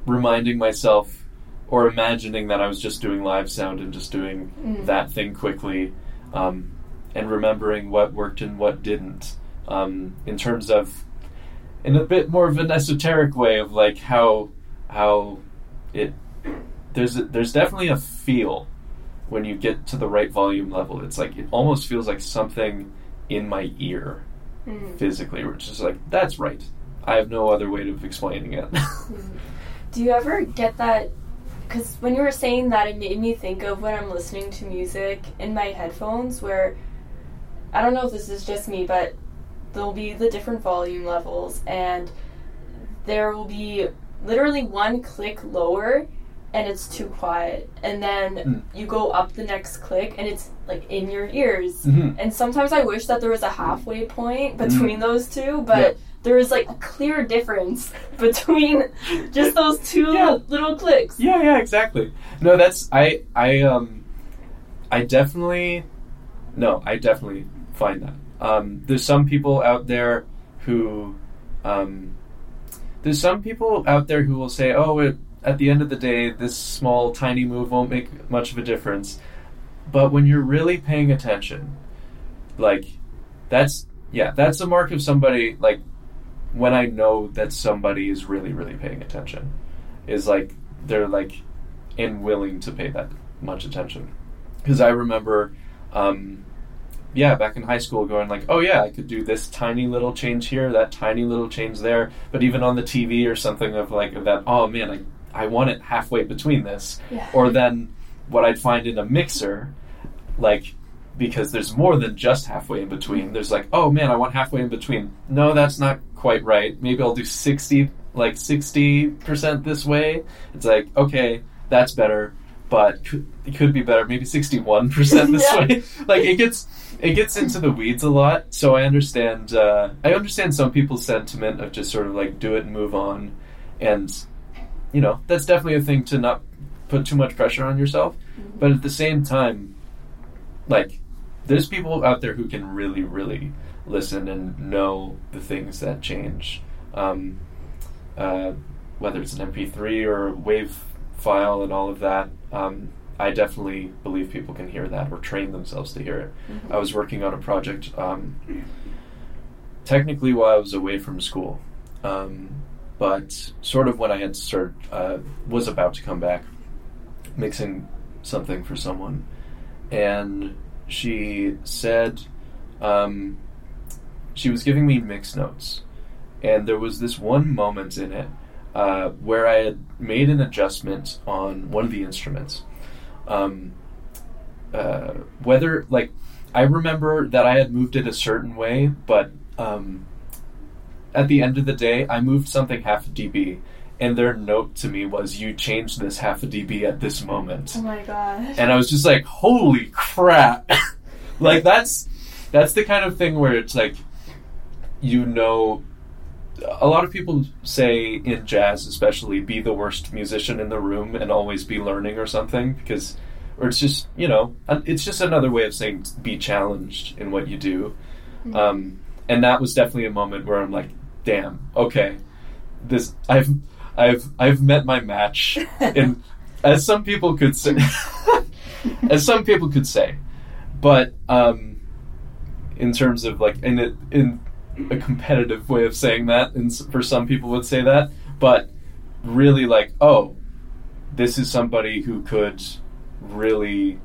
reminding myself or imagining that I was just doing live sound and just doing Mm. that thing quickly, um, and remembering what worked and what didn't. Um, in terms of, in a bit more of an esoteric way of like how how it there's a, there's definitely a feel when you get to the right volume level. It's like it almost feels like something in my ear Mhm. physically, which is like that's right. I have no other way of explaining it. (laughs) Do you ever get that? Because when you were saying that, it made me think of when I'm listening to music in my headphones, where I don't know if this is just me, but there'll be the different volume levels, and there will be literally one click lower, and it's too quiet, and then Mm. you go up the next click, and it's like in your ears. Mhm. And sometimes I wish that there was a halfway point between those two, but Yeah. There is like a clear difference (laughs) between just those two Yeah. little clicks. Yeah, yeah, exactly. No, that's I I um I definitely no, I definitely find that. Um there's some people out there who um there's some people out there who will say, "Oh, it, at the end of the day, this small tiny move won't make much of a difference." But when you're really paying attention, like that's yeah, that's a mark of somebody like when I know that somebody is really really paying attention is like they're like and willing to pay that much attention. Because I remember, um, yeah, back in high school, going like, oh yeah, I could do this tiny little change here, that tiny little change there. But even on the TV or something of like that, oh man, I I want it halfway between this. Yeah. Or then what I'd find in a mixer, like because there's more than just halfway in between. There's like, oh man, I want halfway in between. No, that's not quite right. Maybe I'll do sixty, like sixty percent this way. It's like, okay, that's better, but it could be better. Maybe sixty-one percent this (laughs) Yeah. way. (laughs) Like it gets it gets into the weeds a lot. So I understand. Uh, I understand some people's sentiment of just sort of like do it and move on, and you know that's definitely a thing to not put too much pressure on yourself. But at the same time, like there's people out there who can really, really listen and know the things that change. Um, uh, whether it's an MP3 or a WAV file and all of that, um, I definitely believe people can hear that or train themselves to hear it. Mhm. I was working on a project um, technically while I was away from school, um, but sort of when I had started, uh, was about to come back, mixing something for someone, and she said um, she was giving me mix notes, and there was this one moment in it uh, where I had made an adjustment on one of the instruments. Um, uh, whether like I remember that I had moved it a certain way, but um, at the end of the day, I moved something half a dB, and their note to me was, "You changed this half a dB at this moment," Oh my god. and I was just like, "Holy crap!" (laughs) like that's that's the kind of thing where it's like, you know, a lot of people say in jazz, especially, be the worst musician in the room and always be learning or something because, or it's just you know, it's just another way of saying be challenged in what you do. Um, and that was definitely a moment where I'm like, damn, okay, this I've I've I've met my match, (laughs) and as some people could say, (laughs) as some people could say, but um, in terms of like in a, in a competitive way of saying that, and for some people would say that, but really like, oh, this is somebody who could really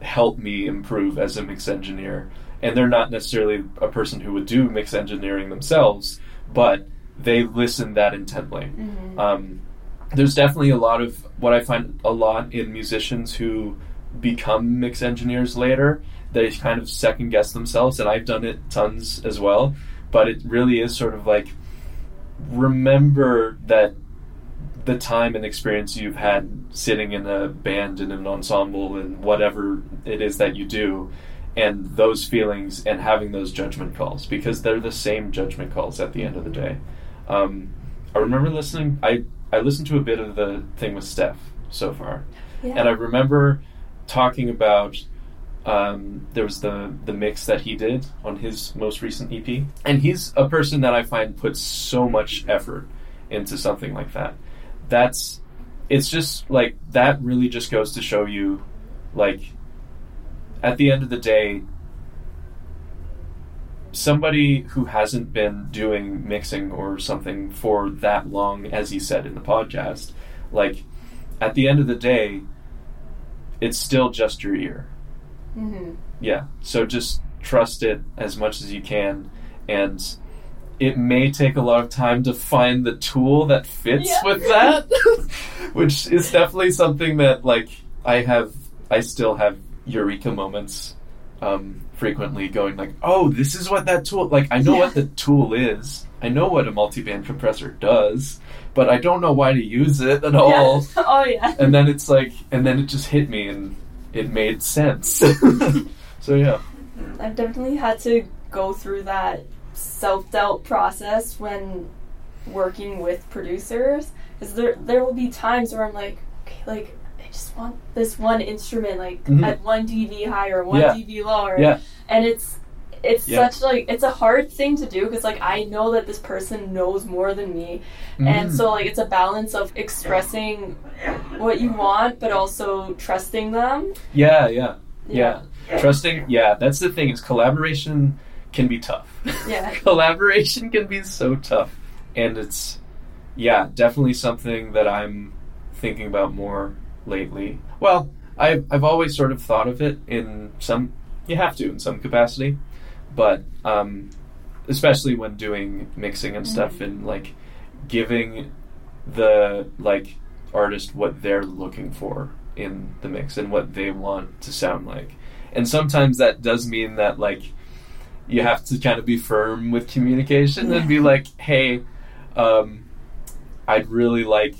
help me improve as a mix engineer. And they're not necessarily a person who would do mix engineering themselves, but they listen that intently. Um, there's definitely a lot of what I find a lot in musicians who become mix engineers later. They kind of second guess themselves, and I've done it tons as well. But it really is sort of like remember that the time and experience you've had sitting in a band in an ensemble and whatever it is that you do and those feelings and having those judgment calls because they're the same judgment calls at the end of the day um, i remember listening i i listened to a bit of the thing with steph so far Yeah. and i remember talking about um, there was the the mix that he did on his most recent EP, and he's a person that I find puts so much effort into something like that. That's it's just like that really just goes to show you, like, at the end of the day, somebody who hasn't been doing mixing or something for that long, as he said in the podcast, like, at the end of the day, it's still just your ear hmm yeah so just trust it as much as you can and it may take a lot of time to find the tool that fits Yeah. with that (laughs) which is definitely something that like i have i still have eureka moments um, frequently going like oh this is what that tool like i know Yeah. what the tool is i know what a multiband compressor does but i don't know why to use it at all Yeah. (laughs) Oh yeah. and then it's like and then it just hit me and it made sense (laughs) so yeah I've definitely had to go through that self doubt process when working with producers. Because there there will be times where I'm like, okay, like I just want this one instrument like Mhm. at one dB higher, one Yeah. dB lower, yeah and it's it's Yeah. such like it's a hard thing to do because like I know that this person knows more than me, and Mm. so like it's a balance of expressing what you want but also trusting them. yeah yeah yeah trusting yeah that's the thing is collaboration can be tough Yeah. (laughs) collaboration can be so tough and it's yeah definitely something that i'm thinking about more lately well i've, I've always sort of thought of it in some you have to in some capacity but um, especially when doing mixing and stuff and like giving the like artist what they're looking for in the mix and what they want to sound like. And sometimes that does mean that like you have to kind of be firm with communication and be like hey um, i'd really like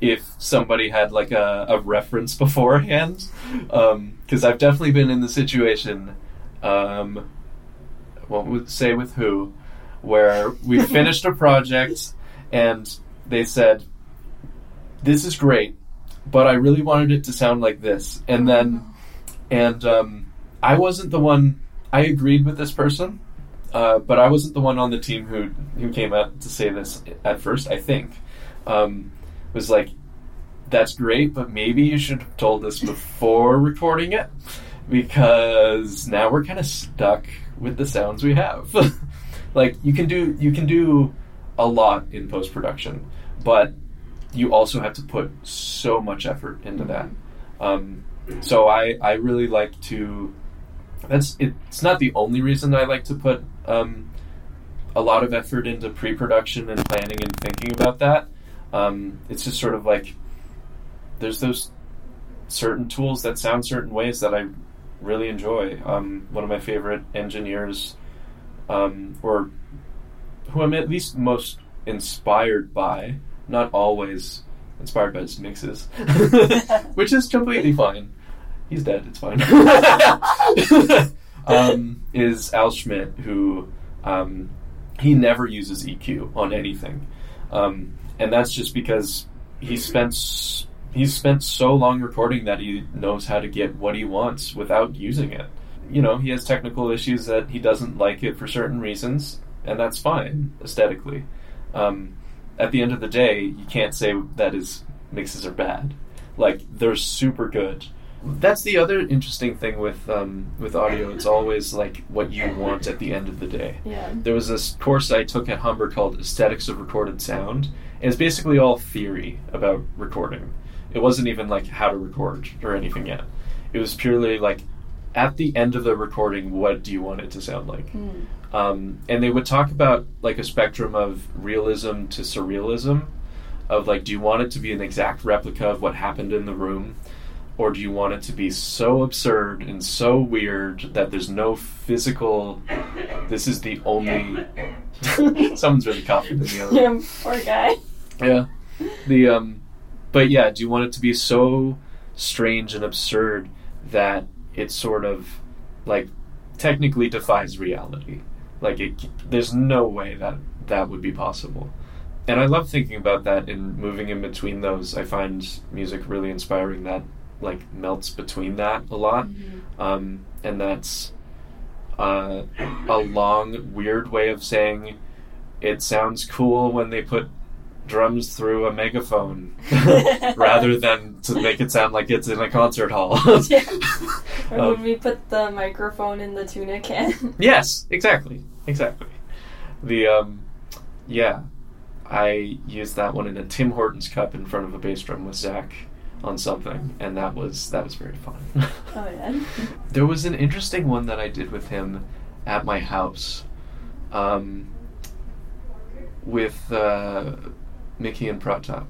if somebody had like a, a reference (laughs) beforehand because i've definitely been in the situation um, what would say with who where we (laughs) finished a project and they said this is great but i really wanted it to sound like this. And then and um, i wasn't the one i agreed with this person uh, but i wasn't the one on the team who who came out to say this at first i think. Um, was like that's great but maybe you should have told us before recording it because now we're kind of stuck with the sounds we have. (laughs) Like you can do you can do a lot in post production but you also have to put so much effort into that. Um, so I, I really like to that's it's not the only reason I like to put um, a lot of effort into pre-production and planning and thinking about that. Um, it's just sort of like there's those certain tools that sound certain ways that I really enjoy. Um, one of my favorite engineers, um, or who I'm at least most inspired by, not always inspired by his mixes, (laughs) which is completely fine. He's dead. It's fine. (laughs) um, is Al Schmitt, who um, he never uses EQ on anything, um, and that's just because he spent s- he's spent so long recording that he knows how to get what he wants without using it. You know, he has technical issues that he doesn't like it for certain reasons, and that's fine aesthetically. Um, at the end of the day, you can't say that his mixes are bad. Like they're super good. That's the other interesting thing with um, with audio. It's always like what you want at the end of the day. Yeah. There was this course I took at Humber called Aesthetics of Recorded Sound, and it's basically all theory about recording. It wasn't even like how to record or anything yet. It was purely like at the end of the recording, what do you want it to sound like? Mm. um, and they would talk about like a spectrum of realism to surrealism of like do you want it to be an exact replica of what happened in the room or do you want it to be so absurd and so weird that there's no physical this is the only (laughs) (laughs) someone's really coughing in the other Yeah, poor guy. yeah. The um but yeah, do you want it to be so strange and absurd that it sort of like technically defies reality? Like it there's no way that that would be possible. And I love thinking about that and moving in between those. I find music really inspiring that like melts between that a lot. Um and that's uh, a long, weird way of saying it sounds cool when they put drums through a megaphone (laughs) rather than to make it sound like it's in a concert hall. (laughs) Yeah. (laughs) Or Um, when we put the microphone in the tuna can. yes, exactly, exactly. The um, yeah, I used that one in a Tim Hortons cup in front of a bass drum with Zach on something, and that was that was very fun. Oh yeah. There was an interesting one that I did with him at my house, um, with uh, Mickey and Pratap.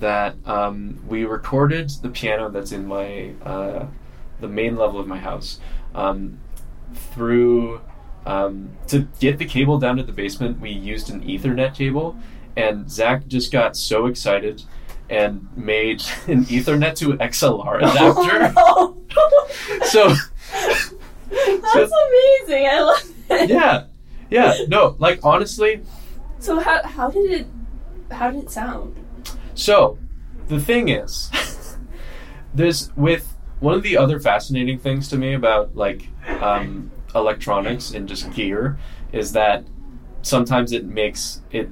That um, we recorded the piano that's in my uh, the main level of my house um, through um, to get the cable down to the basement. We used an Ethernet cable, and Zach just got so excited and made (laughs) an Ethernet to XLR (laughs) adapter. Oh, no. (laughs) So That's amazing. I love it. yeah, yeah. No, like honestly. So how how did it how did it sound? So the thing is, (laughs) there's with one of the other fascinating things to me about like um, electronics and just gear is that sometimes it makes it.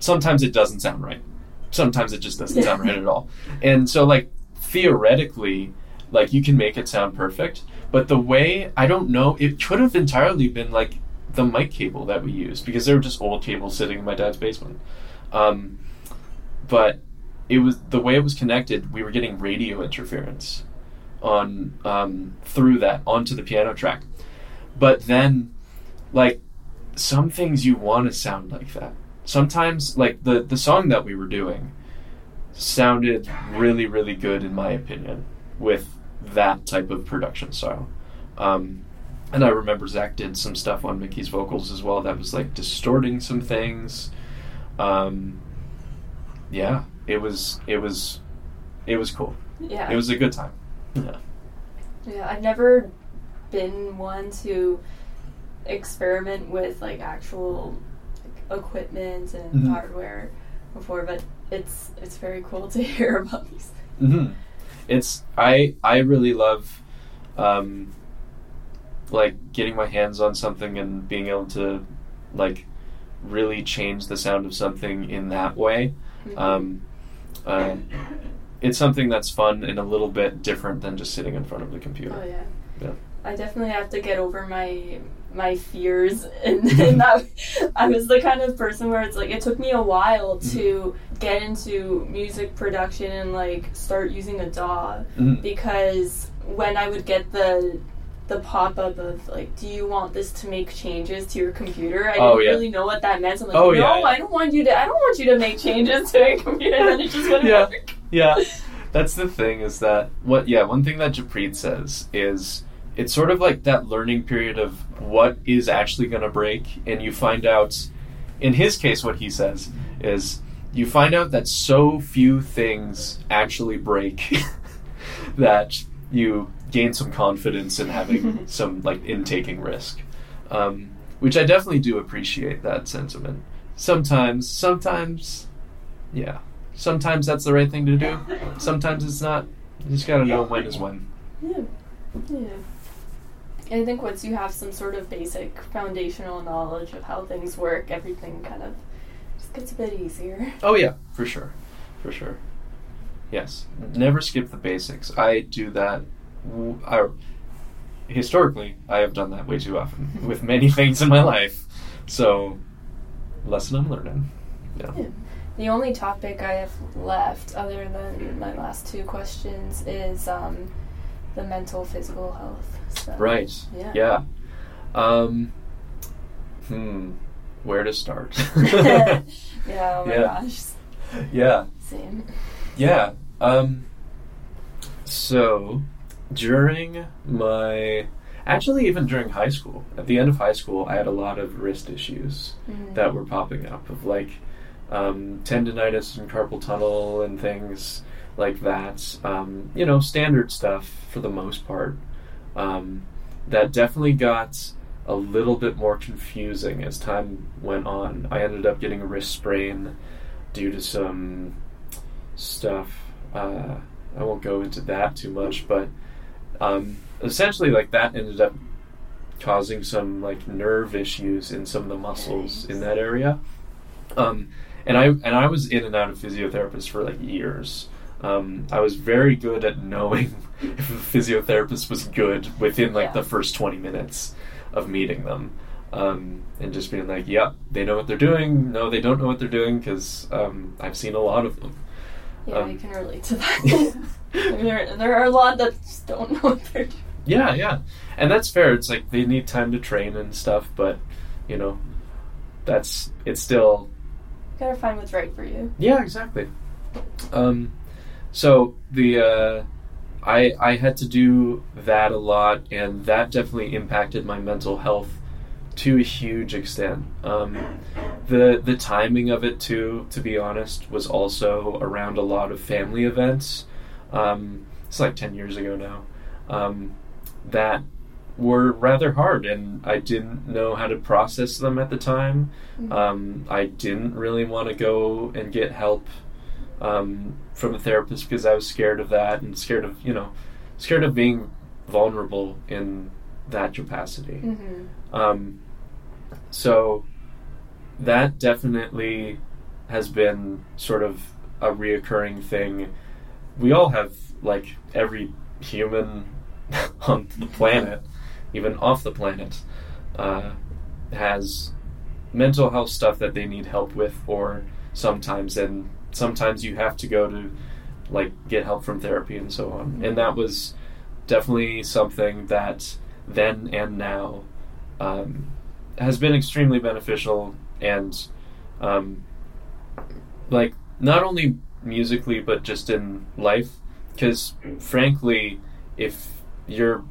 Sometimes it doesn't sound right. Sometimes it just doesn't sound right at all. (laughs) And so like theoretically, like you can make it sound perfect, but the way I don't know, it could have entirely been like the mic cable that we used because they were just old cables sitting in my dad's basement. Um, but it was the way it was connected. We were getting radio interference on um, through that onto the piano track. But then, like some things you want to sound like that. Sometimes, like the the song that we were doing, sounded really really good in my opinion with that type of production style. Um, and I remember Zach did some stuff on Mickey's vocals as well that was like distorting some things. Um, yeah, it was it was it was cool. Yeah. It was a good time. Yeah. Yeah, I've never been one to experiment with like actual like, equipment and Mhm. hardware before, but it's it's very cool to (laughs) hear about these. hmm It's I I really love, um, like getting my hands on something and being able to, like, really change the sound of something in that way. Um, uh, it's something that's fun and a little bit different than just sitting in front of the computer. Oh yeah. Yeah. I definitely have to get over my my fears (laughs) and, and that I was the kind of person where it's like it took me a while to get into music production and like start using a DAW Mhm. because when I would get the the pop up of like, do you want this to make changes to your computer? I oh, didn't Oh, yeah. really know what that meant. I'm like, Oh, no, yeah, yeah. I don't want you to. I don't want you to make changes to your computer. then it just wouldn't Yeah. work. yeah that's the thing is that what yeah one thing that Japreet says is it's sort of like that learning period of what is actually going to break and you find out in his case, what he says is you find out that so few things actually break (laughs) that you gain some confidence in having some like in taking risk, um, which I definitely do appreciate that sentiment. Sometimes, sometimes, yeah, sometimes that's the right thing to do. Sometimes it's not. You just gotta know when is when. Yeah. Yeah. I think once you have some sort of basic foundational knowledge of how things work, everything kind of just gets a bit easier. Oh yeah, for sure, for sure. Yes, never skip the basics. I do that. W- I, historically, I have done that way too often (laughs) with many things in my life. So, lesson I'm learning. Yeah. Yeah. The only topic I have left, other than my last two questions, is um, the mental physical health stuff. Right. Yeah. Yeah. Um, hmm. Where to start? (laughs) (laughs) yeah. Oh my Yeah. gosh. yeah. Same. Yeah. Um, so, during my. Actually, even during high school, at the end of high school, I had a lot of wrist issues Mm. that were popping up of like um, tendonitis and carpal tunnel and things like that. Um, you know, standard stuff for the most part. Um, that definitely got a little bit more confusing as time went on. I ended up getting a wrist sprain due to some stuff. Uh, I won't go into that too much, but um, essentially, like that ended up causing some like nerve issues in some of the muscles in that area. Um, and I and I was in and out of physiotherapists for like years. Um, I was very good at knowing (laughs) if a physiotherapist was good within like Yeah. the first twenty minutes of meeting them, um, and just being like, "Yep, they know what they're doing." No, they don't know what they're doing because um, I've seen a lot of them. Yeah, Um, I can relate to that. (laughs) there, there are a lot that just don't know what they're doing. Yeah, yeah, and that's fair. It's like they need time to train and stuff, but you know, that's it's still You gotta find what's right for you. Yeah, exactly. Um, so the uh, I I had to do that a lot, and that definitely impacted my mental health to a huge extent. Um, the the timing of it too, to be honest, was also around a lot of family events. Um, it's like ten years ago now. Um, that were rather hard, and I didn't know how to process them at the time. Mhm. Um, I didn't really want to go and get help um, from a therapist because I was scared of that and scared of you know scared of being vulnerable in that capacity. Mhm. Um, so that definitely has been sort of a reoccurring thing. We all have like every human (laughs) on the planet, even off the planet, uh, has mental health stuff that they need help with, or sometimes, and sometimes you have to go to like get help from therapy and so on. And that was definitely something that then and now um, has been extremely beneficial and um, like not only musically but just in life because frankly if you're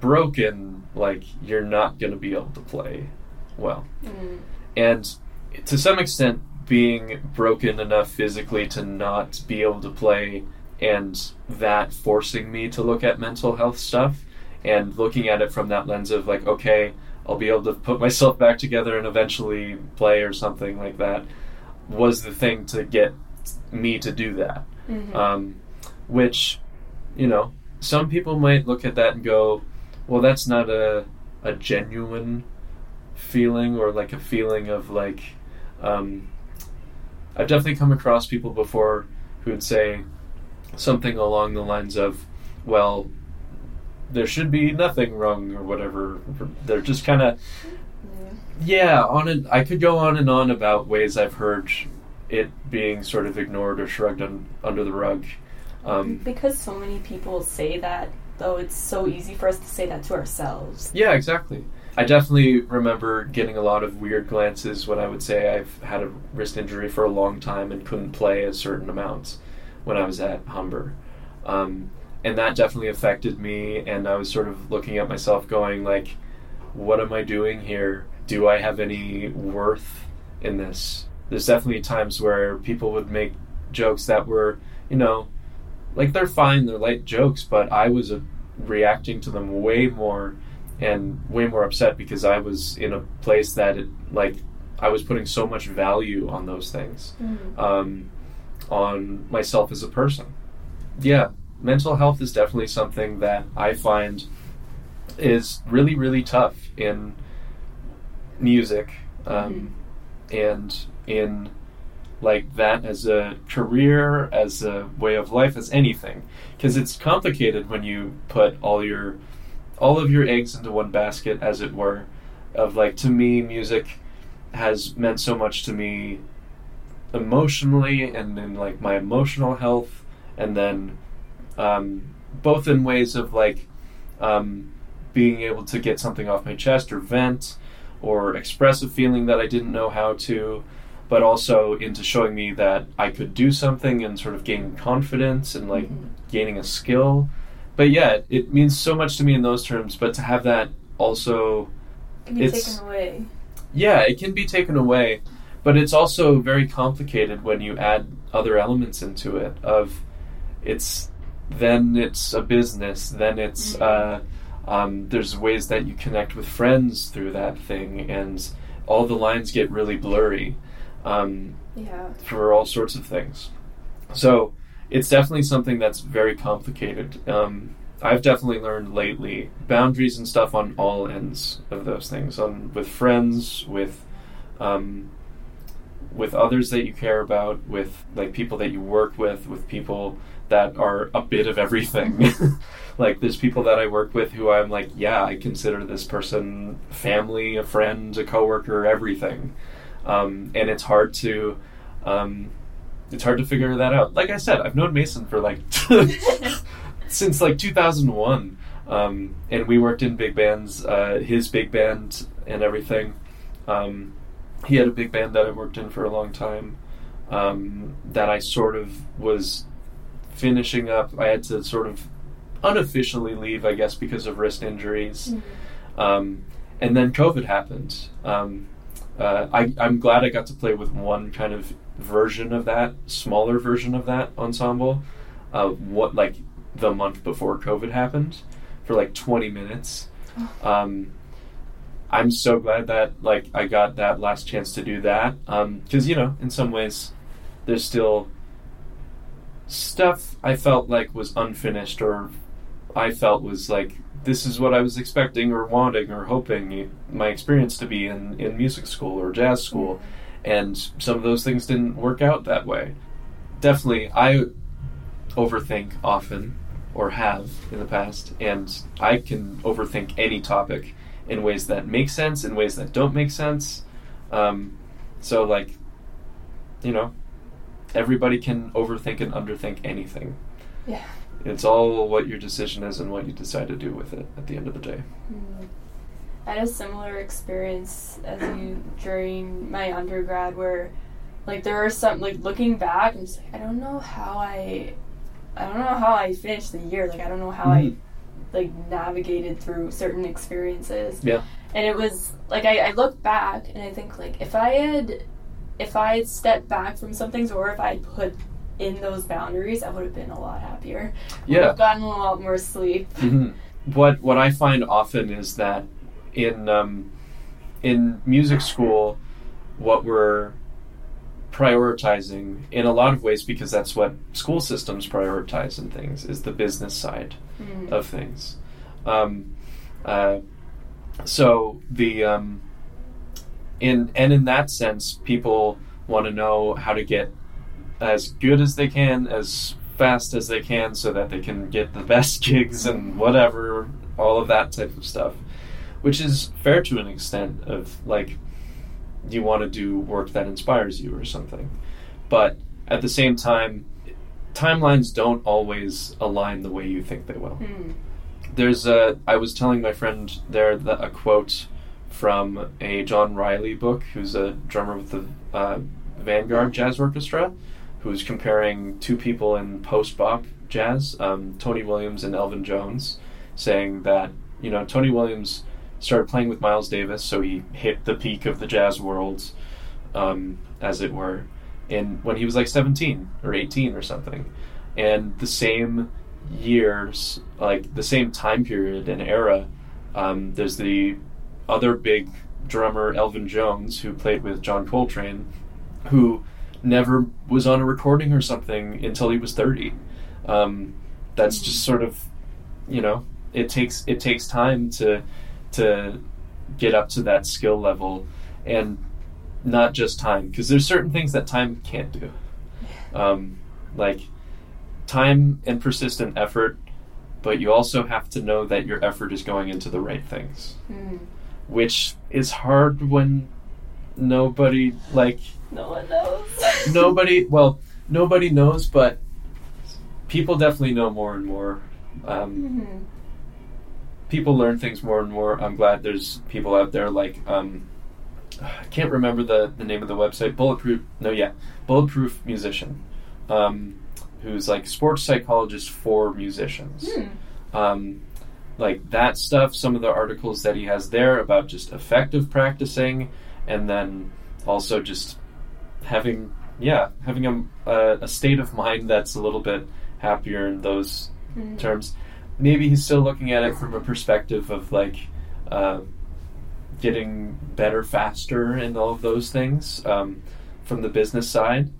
broken like you're not going to be able to play well Mm. and to some extent being broken enough physically to not be able to play and that forcing me to look at mental health stuff and looking at it from that lens of like okay i'll be able to put myself back together and eventually play or something like that was the thing to get me to do that Mhm. um, which you know some people might look at that and go well that's not a, a genuine feeling or like a feeling of like um, i've definitely come across people before who would say something along the lines of well there should be nothing wrong or whatever they're just kind of Yeah. on it. I could go on and on about ways I've heard it being sort of ignored or shrugged un, under the rug. Um, because so many people say that, though, it's so easy for us to say that to ourselves. yeah, exactly. I definitely remember getting a lot of weird glances when I would say I've had a wrist injury for a long time and couldn't play a certain amount when I was at Humber. Um, and that definitely affected me, and I was sort of looking at myself going, like, what am I doing here? Do I have any worth in this. There's definitely times where people would make jokes that were, you know, like they're fine, they're light jokes, but I was uh, reacting to them way more and way more upset because I was in a place that it, like I was putting so much value on those things, Mm. um, on myself as a person. Yeah, mental health is definitely something that I find is really really tough in music um, and in like that as a career as a way of life as anything. Because it's complicated when you put all your all of your eggs into one basket as it were of like to me music has meant so much to me emotionally and in like my emotional health and then um, both in ways of like um, being able to get something off my chest or vent or express a feeling that I didn't know how to, but also into showing me that I could do something and sort of gaining confidence and like Mhm. gaining a skill. But yeah, it, it means so much to me in those terms, but to have that also Can be It's- taken away. yeah, it can be taken away, but it's also very complicated when you add other elements into it. Of it's then it's a business, then it's Mhm. uh, um, there's ways that you connect with friends through that thing, and all the lines get really blurry um, Yeah. for all sorts of things. So it's definitely something that's very complicated. Um, I've definitely learned lately boundaries and stuff on all ends of those things, on with friends, with um, with others that you care about, with like people that you work with, with people that are a bit of everything. (laughs) like there's people that I work with who I'm like, yeah, I consider this person family, a friend, a coworker, everything. Um, and it's hard to um, it's hard to figure that out. Like I said, I've known Mason for like (laughs) since like 2001, um, and we worked in big bands. Uh, his big band and everything. Um, he had a big band that I worked in for a long time. Um, that I sort of was finishing up. I had to sort of unofficially leave, I guess, because of wrist injuries. Mhm. Um, and then COVID happened. Um, uh, I, I'm glad I got to play with one kind of version of that, smaller version of that ensemble. Uh, what like the month before COVID happened, for like 20 minutes. Um, I'm so glad that like I got that last chance to do that because you know in some ways there's still stuff I felt like was unfinished or I felt was like this is what I was expecting or wanting or hoping my experience to be in, in music school or jazz school. And some of those things didn't work out that way. Definitely, I overthink often or have in the past, and I can overthink any topic in ways that make sense, in ways that don't make sense. Um, so, like, you know, everybody can overthink and underthink anything. Yeah. It's all what your decision is and what you decide to do with it at the end of the day. Mm. I had a similar experience as you during my undergrad where like there were some like looking back I'm just like I don't know how I I don't know how I finished the year like I don't know how Mhm. I like navigated through certain experiences Yeah. and it was like I, I look back and I think like if I had if I had stepped back from some things or if I had put in those boundaries I would have been a lot happier would Yeah. have gotten a lot more sleep Mhm. What what I find often is that in um, in music school, what we're prioritizing in a lot of ways because that's what school systems prioritize in things is the business side Mm. of things. Um, uh, so the um, in and in that sense, people want to know how to get as good as they can, as fast as they can, so that they can get the best (laughs) gigs and whatever, all of that type of stuff, which is fair to an extent. Of like, you want to do work that inspires you or something, but at the same time, timelines don't always align the way you think they will Mm. there's a i was telling my friend there that a quote from a john riley book who's a drummer with the uh, vanguard jazz orchestra who's comparing two people in post-bop jazz um, tony williams and elvin jones saying that you know tony williams started playing with miles davis so he hit the peak of the jazz world um, as it were, in when he was like 17 or 18 or something, and the same years, like the same time period and era. Um, there's the other big drummer Elvin Jones who played with John Coltrane, who never was on a recording or something until he was 30. Um, that's just sort of, you know, it takes it takes time to to get up to that skill level, and not just time because there's certain things that time can't do, um, like time and persistent effort. But you also have to know that your effort is going into the right things, Mm. Which is hard when nobody like No one knows. (laughs) nobody well nobody knows but people definitely know more and more um, Mhm. people learn things more and more i'm glad there's people out there like um, i can't remember the, the name of the website bulletproof no yeah bulletproof musician um, who's like sports psychologist for musicians Hmm. Like that stuff some of the articles that he has there about just effective practicing and then also just having yeah having a, a, a state of mind that's a little bit happier in those Mhm. terms maybe he's still looking at it from a perspective of like uh, getting better faster and all of those things um, from the business side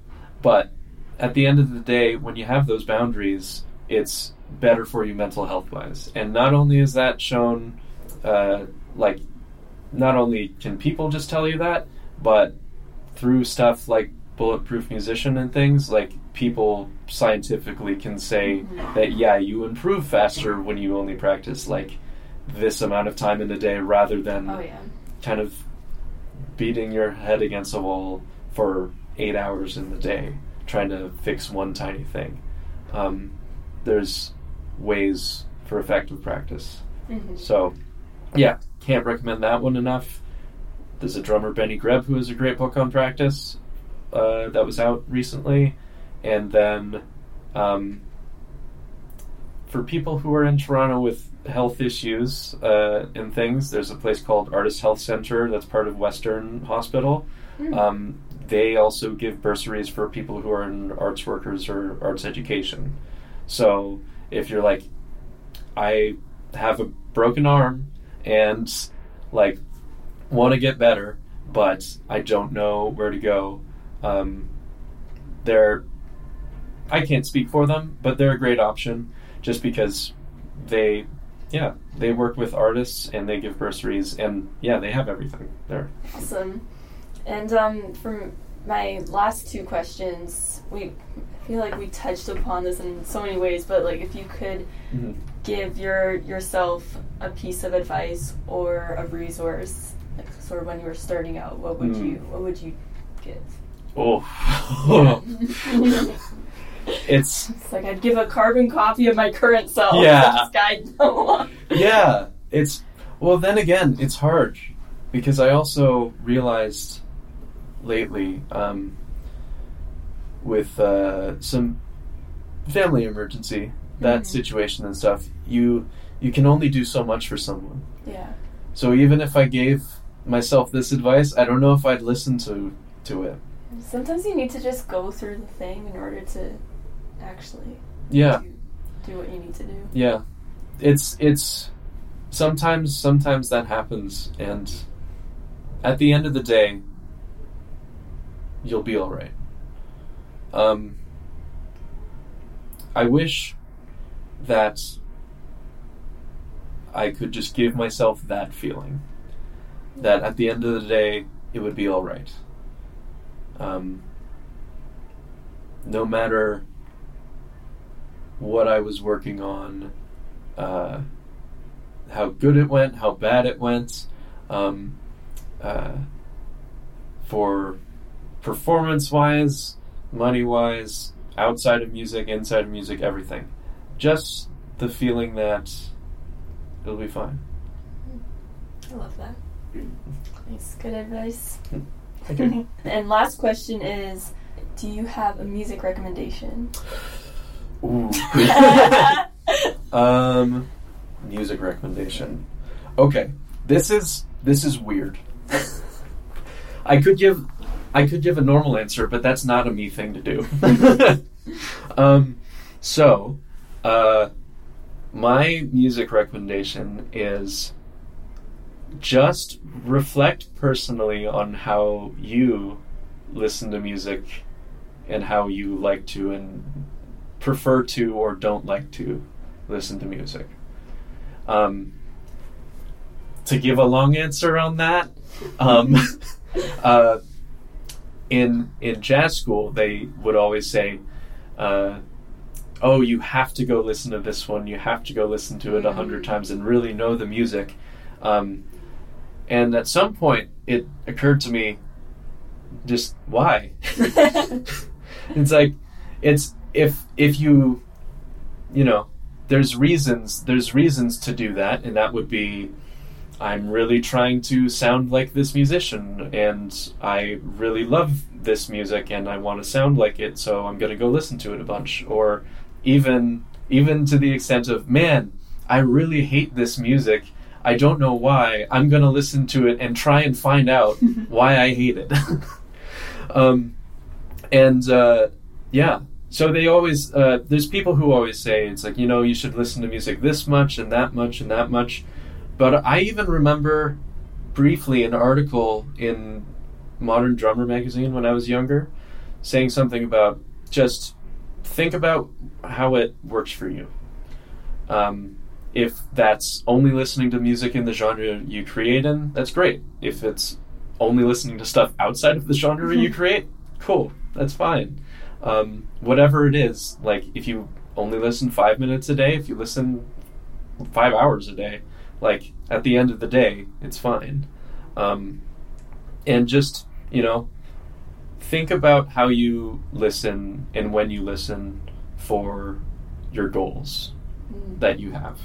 but at the end of the day when you have those boundaries it's better for you mental health wise and not only is that shown uh, like not only can people just tell you that but through stuff like bulletproof musician and things like people scientifically can say that yeah you improve faster when you only practice like this amount of time in a day rather than Oh yeah. kind of beating your head against a wall for eight hours in the day trying to fix one tiny thing. Um, there's ways for effective practice Mhm. so yeah can't recommend that one enough there's a drummer benny greb who has a great book on practice uh, that was out recently and then um, for people who are in toronto with health issues uh, and things there's a place called artist health center that's part of western hospital Mm. um, they also give bursaries for people who are in arts workers or arts education. So if you're like, I have a broken arm and like want to get better, but I don't know where to go, um, they're I can't speak for them, but they're a great option just because they yeah they work with artists and they give bursaries and yeah they have everything there. Awesome. And um, for my last two questions, we feel like we touched upon this in so many ways, but like if you could Mhm. give your yourself a piece of advice or a resource, like sort of when you were starting out, what would Mm. you what would you give? Oh, (laughs) it's It's like I'd give a carbon copy of my current self. Yeah. (laughs) Just guide (laughs) yeah. It's well. Then again, it's hard because I also realized lately um, with uh, some family emergency, that Mhm. situation and stuff. You you can only do so much for someone. Yeah. So even if I gave myself this advice, I don't know if I'd listen to to it. Sometimes you need to just go through the thing in order to actually Yeah. do, do what you need to do. Yeah, it's it's sometimes sometimes that happens, and at the end of the day, you'll be all right. Um, I wish that I could just give myself that feeling that at the end of the day, it would be all right. Um, no matter what I was working on, uh, how good it went, how bad it went, um, uh, for performance wise, money wise, outside of music, inside of music, everything. Just the feeling that it'll be fine. I love that. Nice, good advice. Okay. (laughs) and last question is, do you have a music recommendation? Ooh. (laughs) um, music recommendation. Okay, this is this is weird. I could give I could give a normal answer, but that's not a me thing to do. (laughs) um, so, uh, my music recommendation is just reflect personally on how you listen to music and how you like to and prefer to or don't like to listen to music. Um, to give a long answer on that, um, (laughs) uh, in in jazz school, they would always say, uh, "Oh, you have to go listen to this one. You have to go listen to it a hundred times and really know the music." Um, and at some point, it occurred to me, just why? (laughs) it's like it's if if you you know there's reasons there's reasons to do that and that would be I'm really trying to sound like this musician and I really love this music and I want to sound like it so I'm going to go listen to it a bunch. Or even even to the extent of man I really hate this music. I don't know why. I'm going to listen to it and try and find out (laughs) why I hate it. (laughs) Um, and uh, yeah. So they always uh, there's people who always say it's like you know you should listen to music this much and that much and that much but i even remember briefly an article in modern drummer magazine when i was younger saying something about just think about how it works for you. Um, if that's only listening to music in the genre you create in that's great. If it's only listening to stuff outside of the genre you (laughs) create cool that's fine. Um, whatever it is, like if you only listen five minutes a day, if you listen five hours a day, like at the end of the day, it's fine. Um, and just, you know, think about how you listen and when you listen for your goals mm. that you have.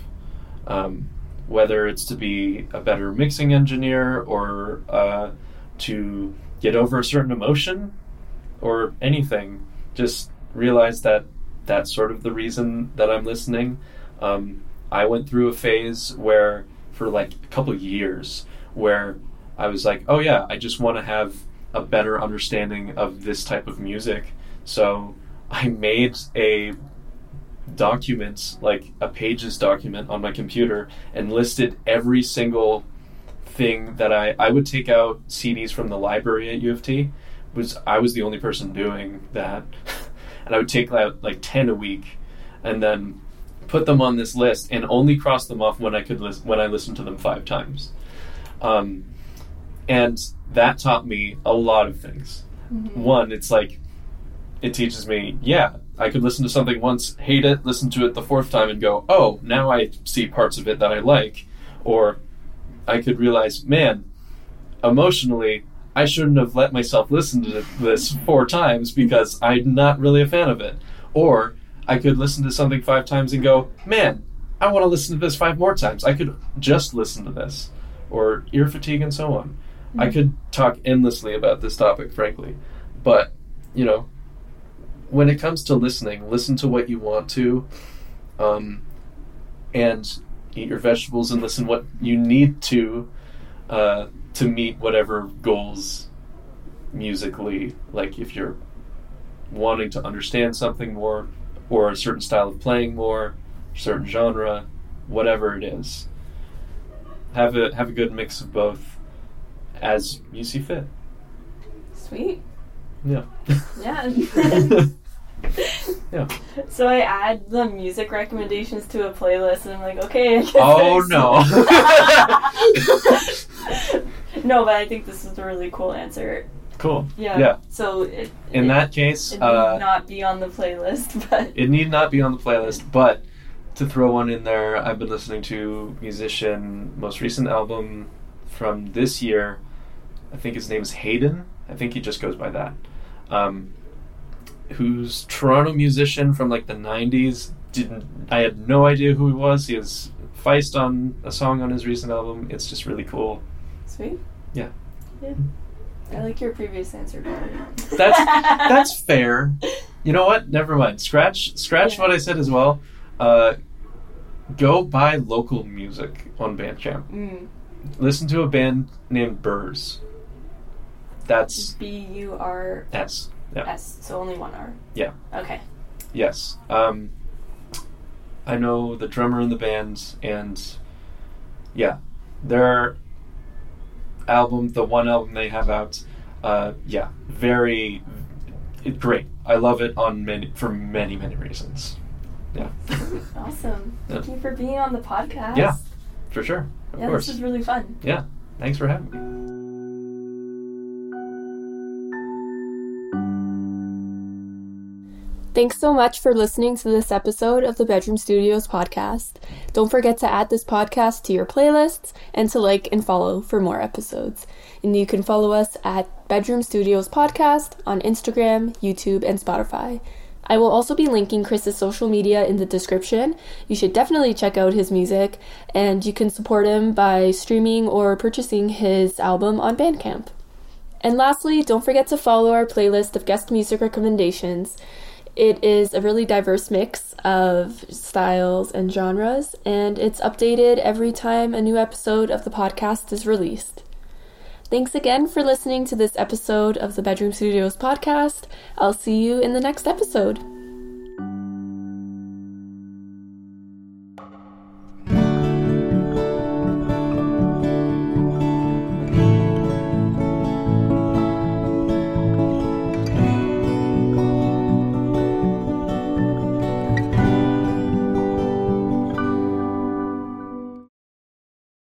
Um, whether it's to be a better mixing engineer or uh, to get over a certain emotion or anything just realize that that's sort of the reason that I'm listening. Um, I went through a phase where, for like a couple years, where I was like, oh yeah, I just want to have a better understanding of this type of music. So I made a document, like a pages document on my computer, and listed every single thing that I I would take out CDs from the library at U of T was I was the only person doing that, (laughs) and I would take out like ten a week, and then put them on this list and only cross them off when I could lis- when I listened to them five times, um, and that taught me a lot of things. Mm-hmm. One, it's like it teaches me, yeah, I could listen to something once, hate it, listen to it the fourth time, and go, oh, now I see parts of it that I like, or I could realize, man, emotionally I shouldn't have let myself listen to this four times because I'm not really a fan of it. Or I could listen to something five times and go, man, I want to listen to this five more times. I could just listen to this. Or ear fatigue and so on. Mm-hmm. I could talk endlessly about this topic, frankly. But, you know, when it comes to listening, listen to what you want to. Um, and eat your vegetables and listen what you need to uh, to meet whatever goals musically like if you're wanting to understand something more or a certain style of playing more certain genre whatever it is have a have a good mix of both as you see fit sweet yeah yeah (laughs) (laughs) yeah. So I add the music recommendations to a playlist, and I'm like, okay. oh no. (laughs) no, but I think this is a really cool answer. Cool. Yeah. Yeah. So it, in it, that case, it uh, need not be on the playlist, (laughs) but it need not be on the playlist. But to throw one in there, I've been listening to musician most recent album from this year. I think his name is Hayden. I think he just goes by that. Um, who's Toronto musician from like the '90s. Didn't I had no idea who he was. He has Feist on a song on his recent album. It's just really cool. Sweet. Yeah. Yeah. I like your previous answer better. That's (laughs) that's fair. You know what? Never mind. Scratch scratch yeah. what I said as well. Uh, go buy local music on Bandcamp. Mm. Listen to a band named Burs. That's B U R S. Yeah. S. So only one R. Yeah. Okay. Yes. Um, I know the drummer in the band, and yeah, their album, the one album they have out, uh, yeah, very it, great. I love it on many for many many reasons. Yeah. (laughs) Awesome. Thank Yeah. you for being on the podcast. Yeah, for sure. Of Yeah, course. this is really fun. yeah. Thanks for having me. Thanks so much for listening to this episode of the Bedroom Studios podcast. Don't forget to add this podcast to your playlists and to like and follow for more episodes. And you can follow us at Bedroom Studios Podcast on Instagram, YouTube, and Spotify. I will also be linking Chris's social media in the description. You should definitely check out his music, and you can support him by streaming or purchasing his album on Bandcamp. And lastly, don't forget to follow our playlist of guest music recommendations. It is a really diverse mix of styles and genres, and it's updated every time a new episode of the podcast is released. Thanks again for listening to this episode of the Bedroom Studios podcast. I'll see you in the next episode.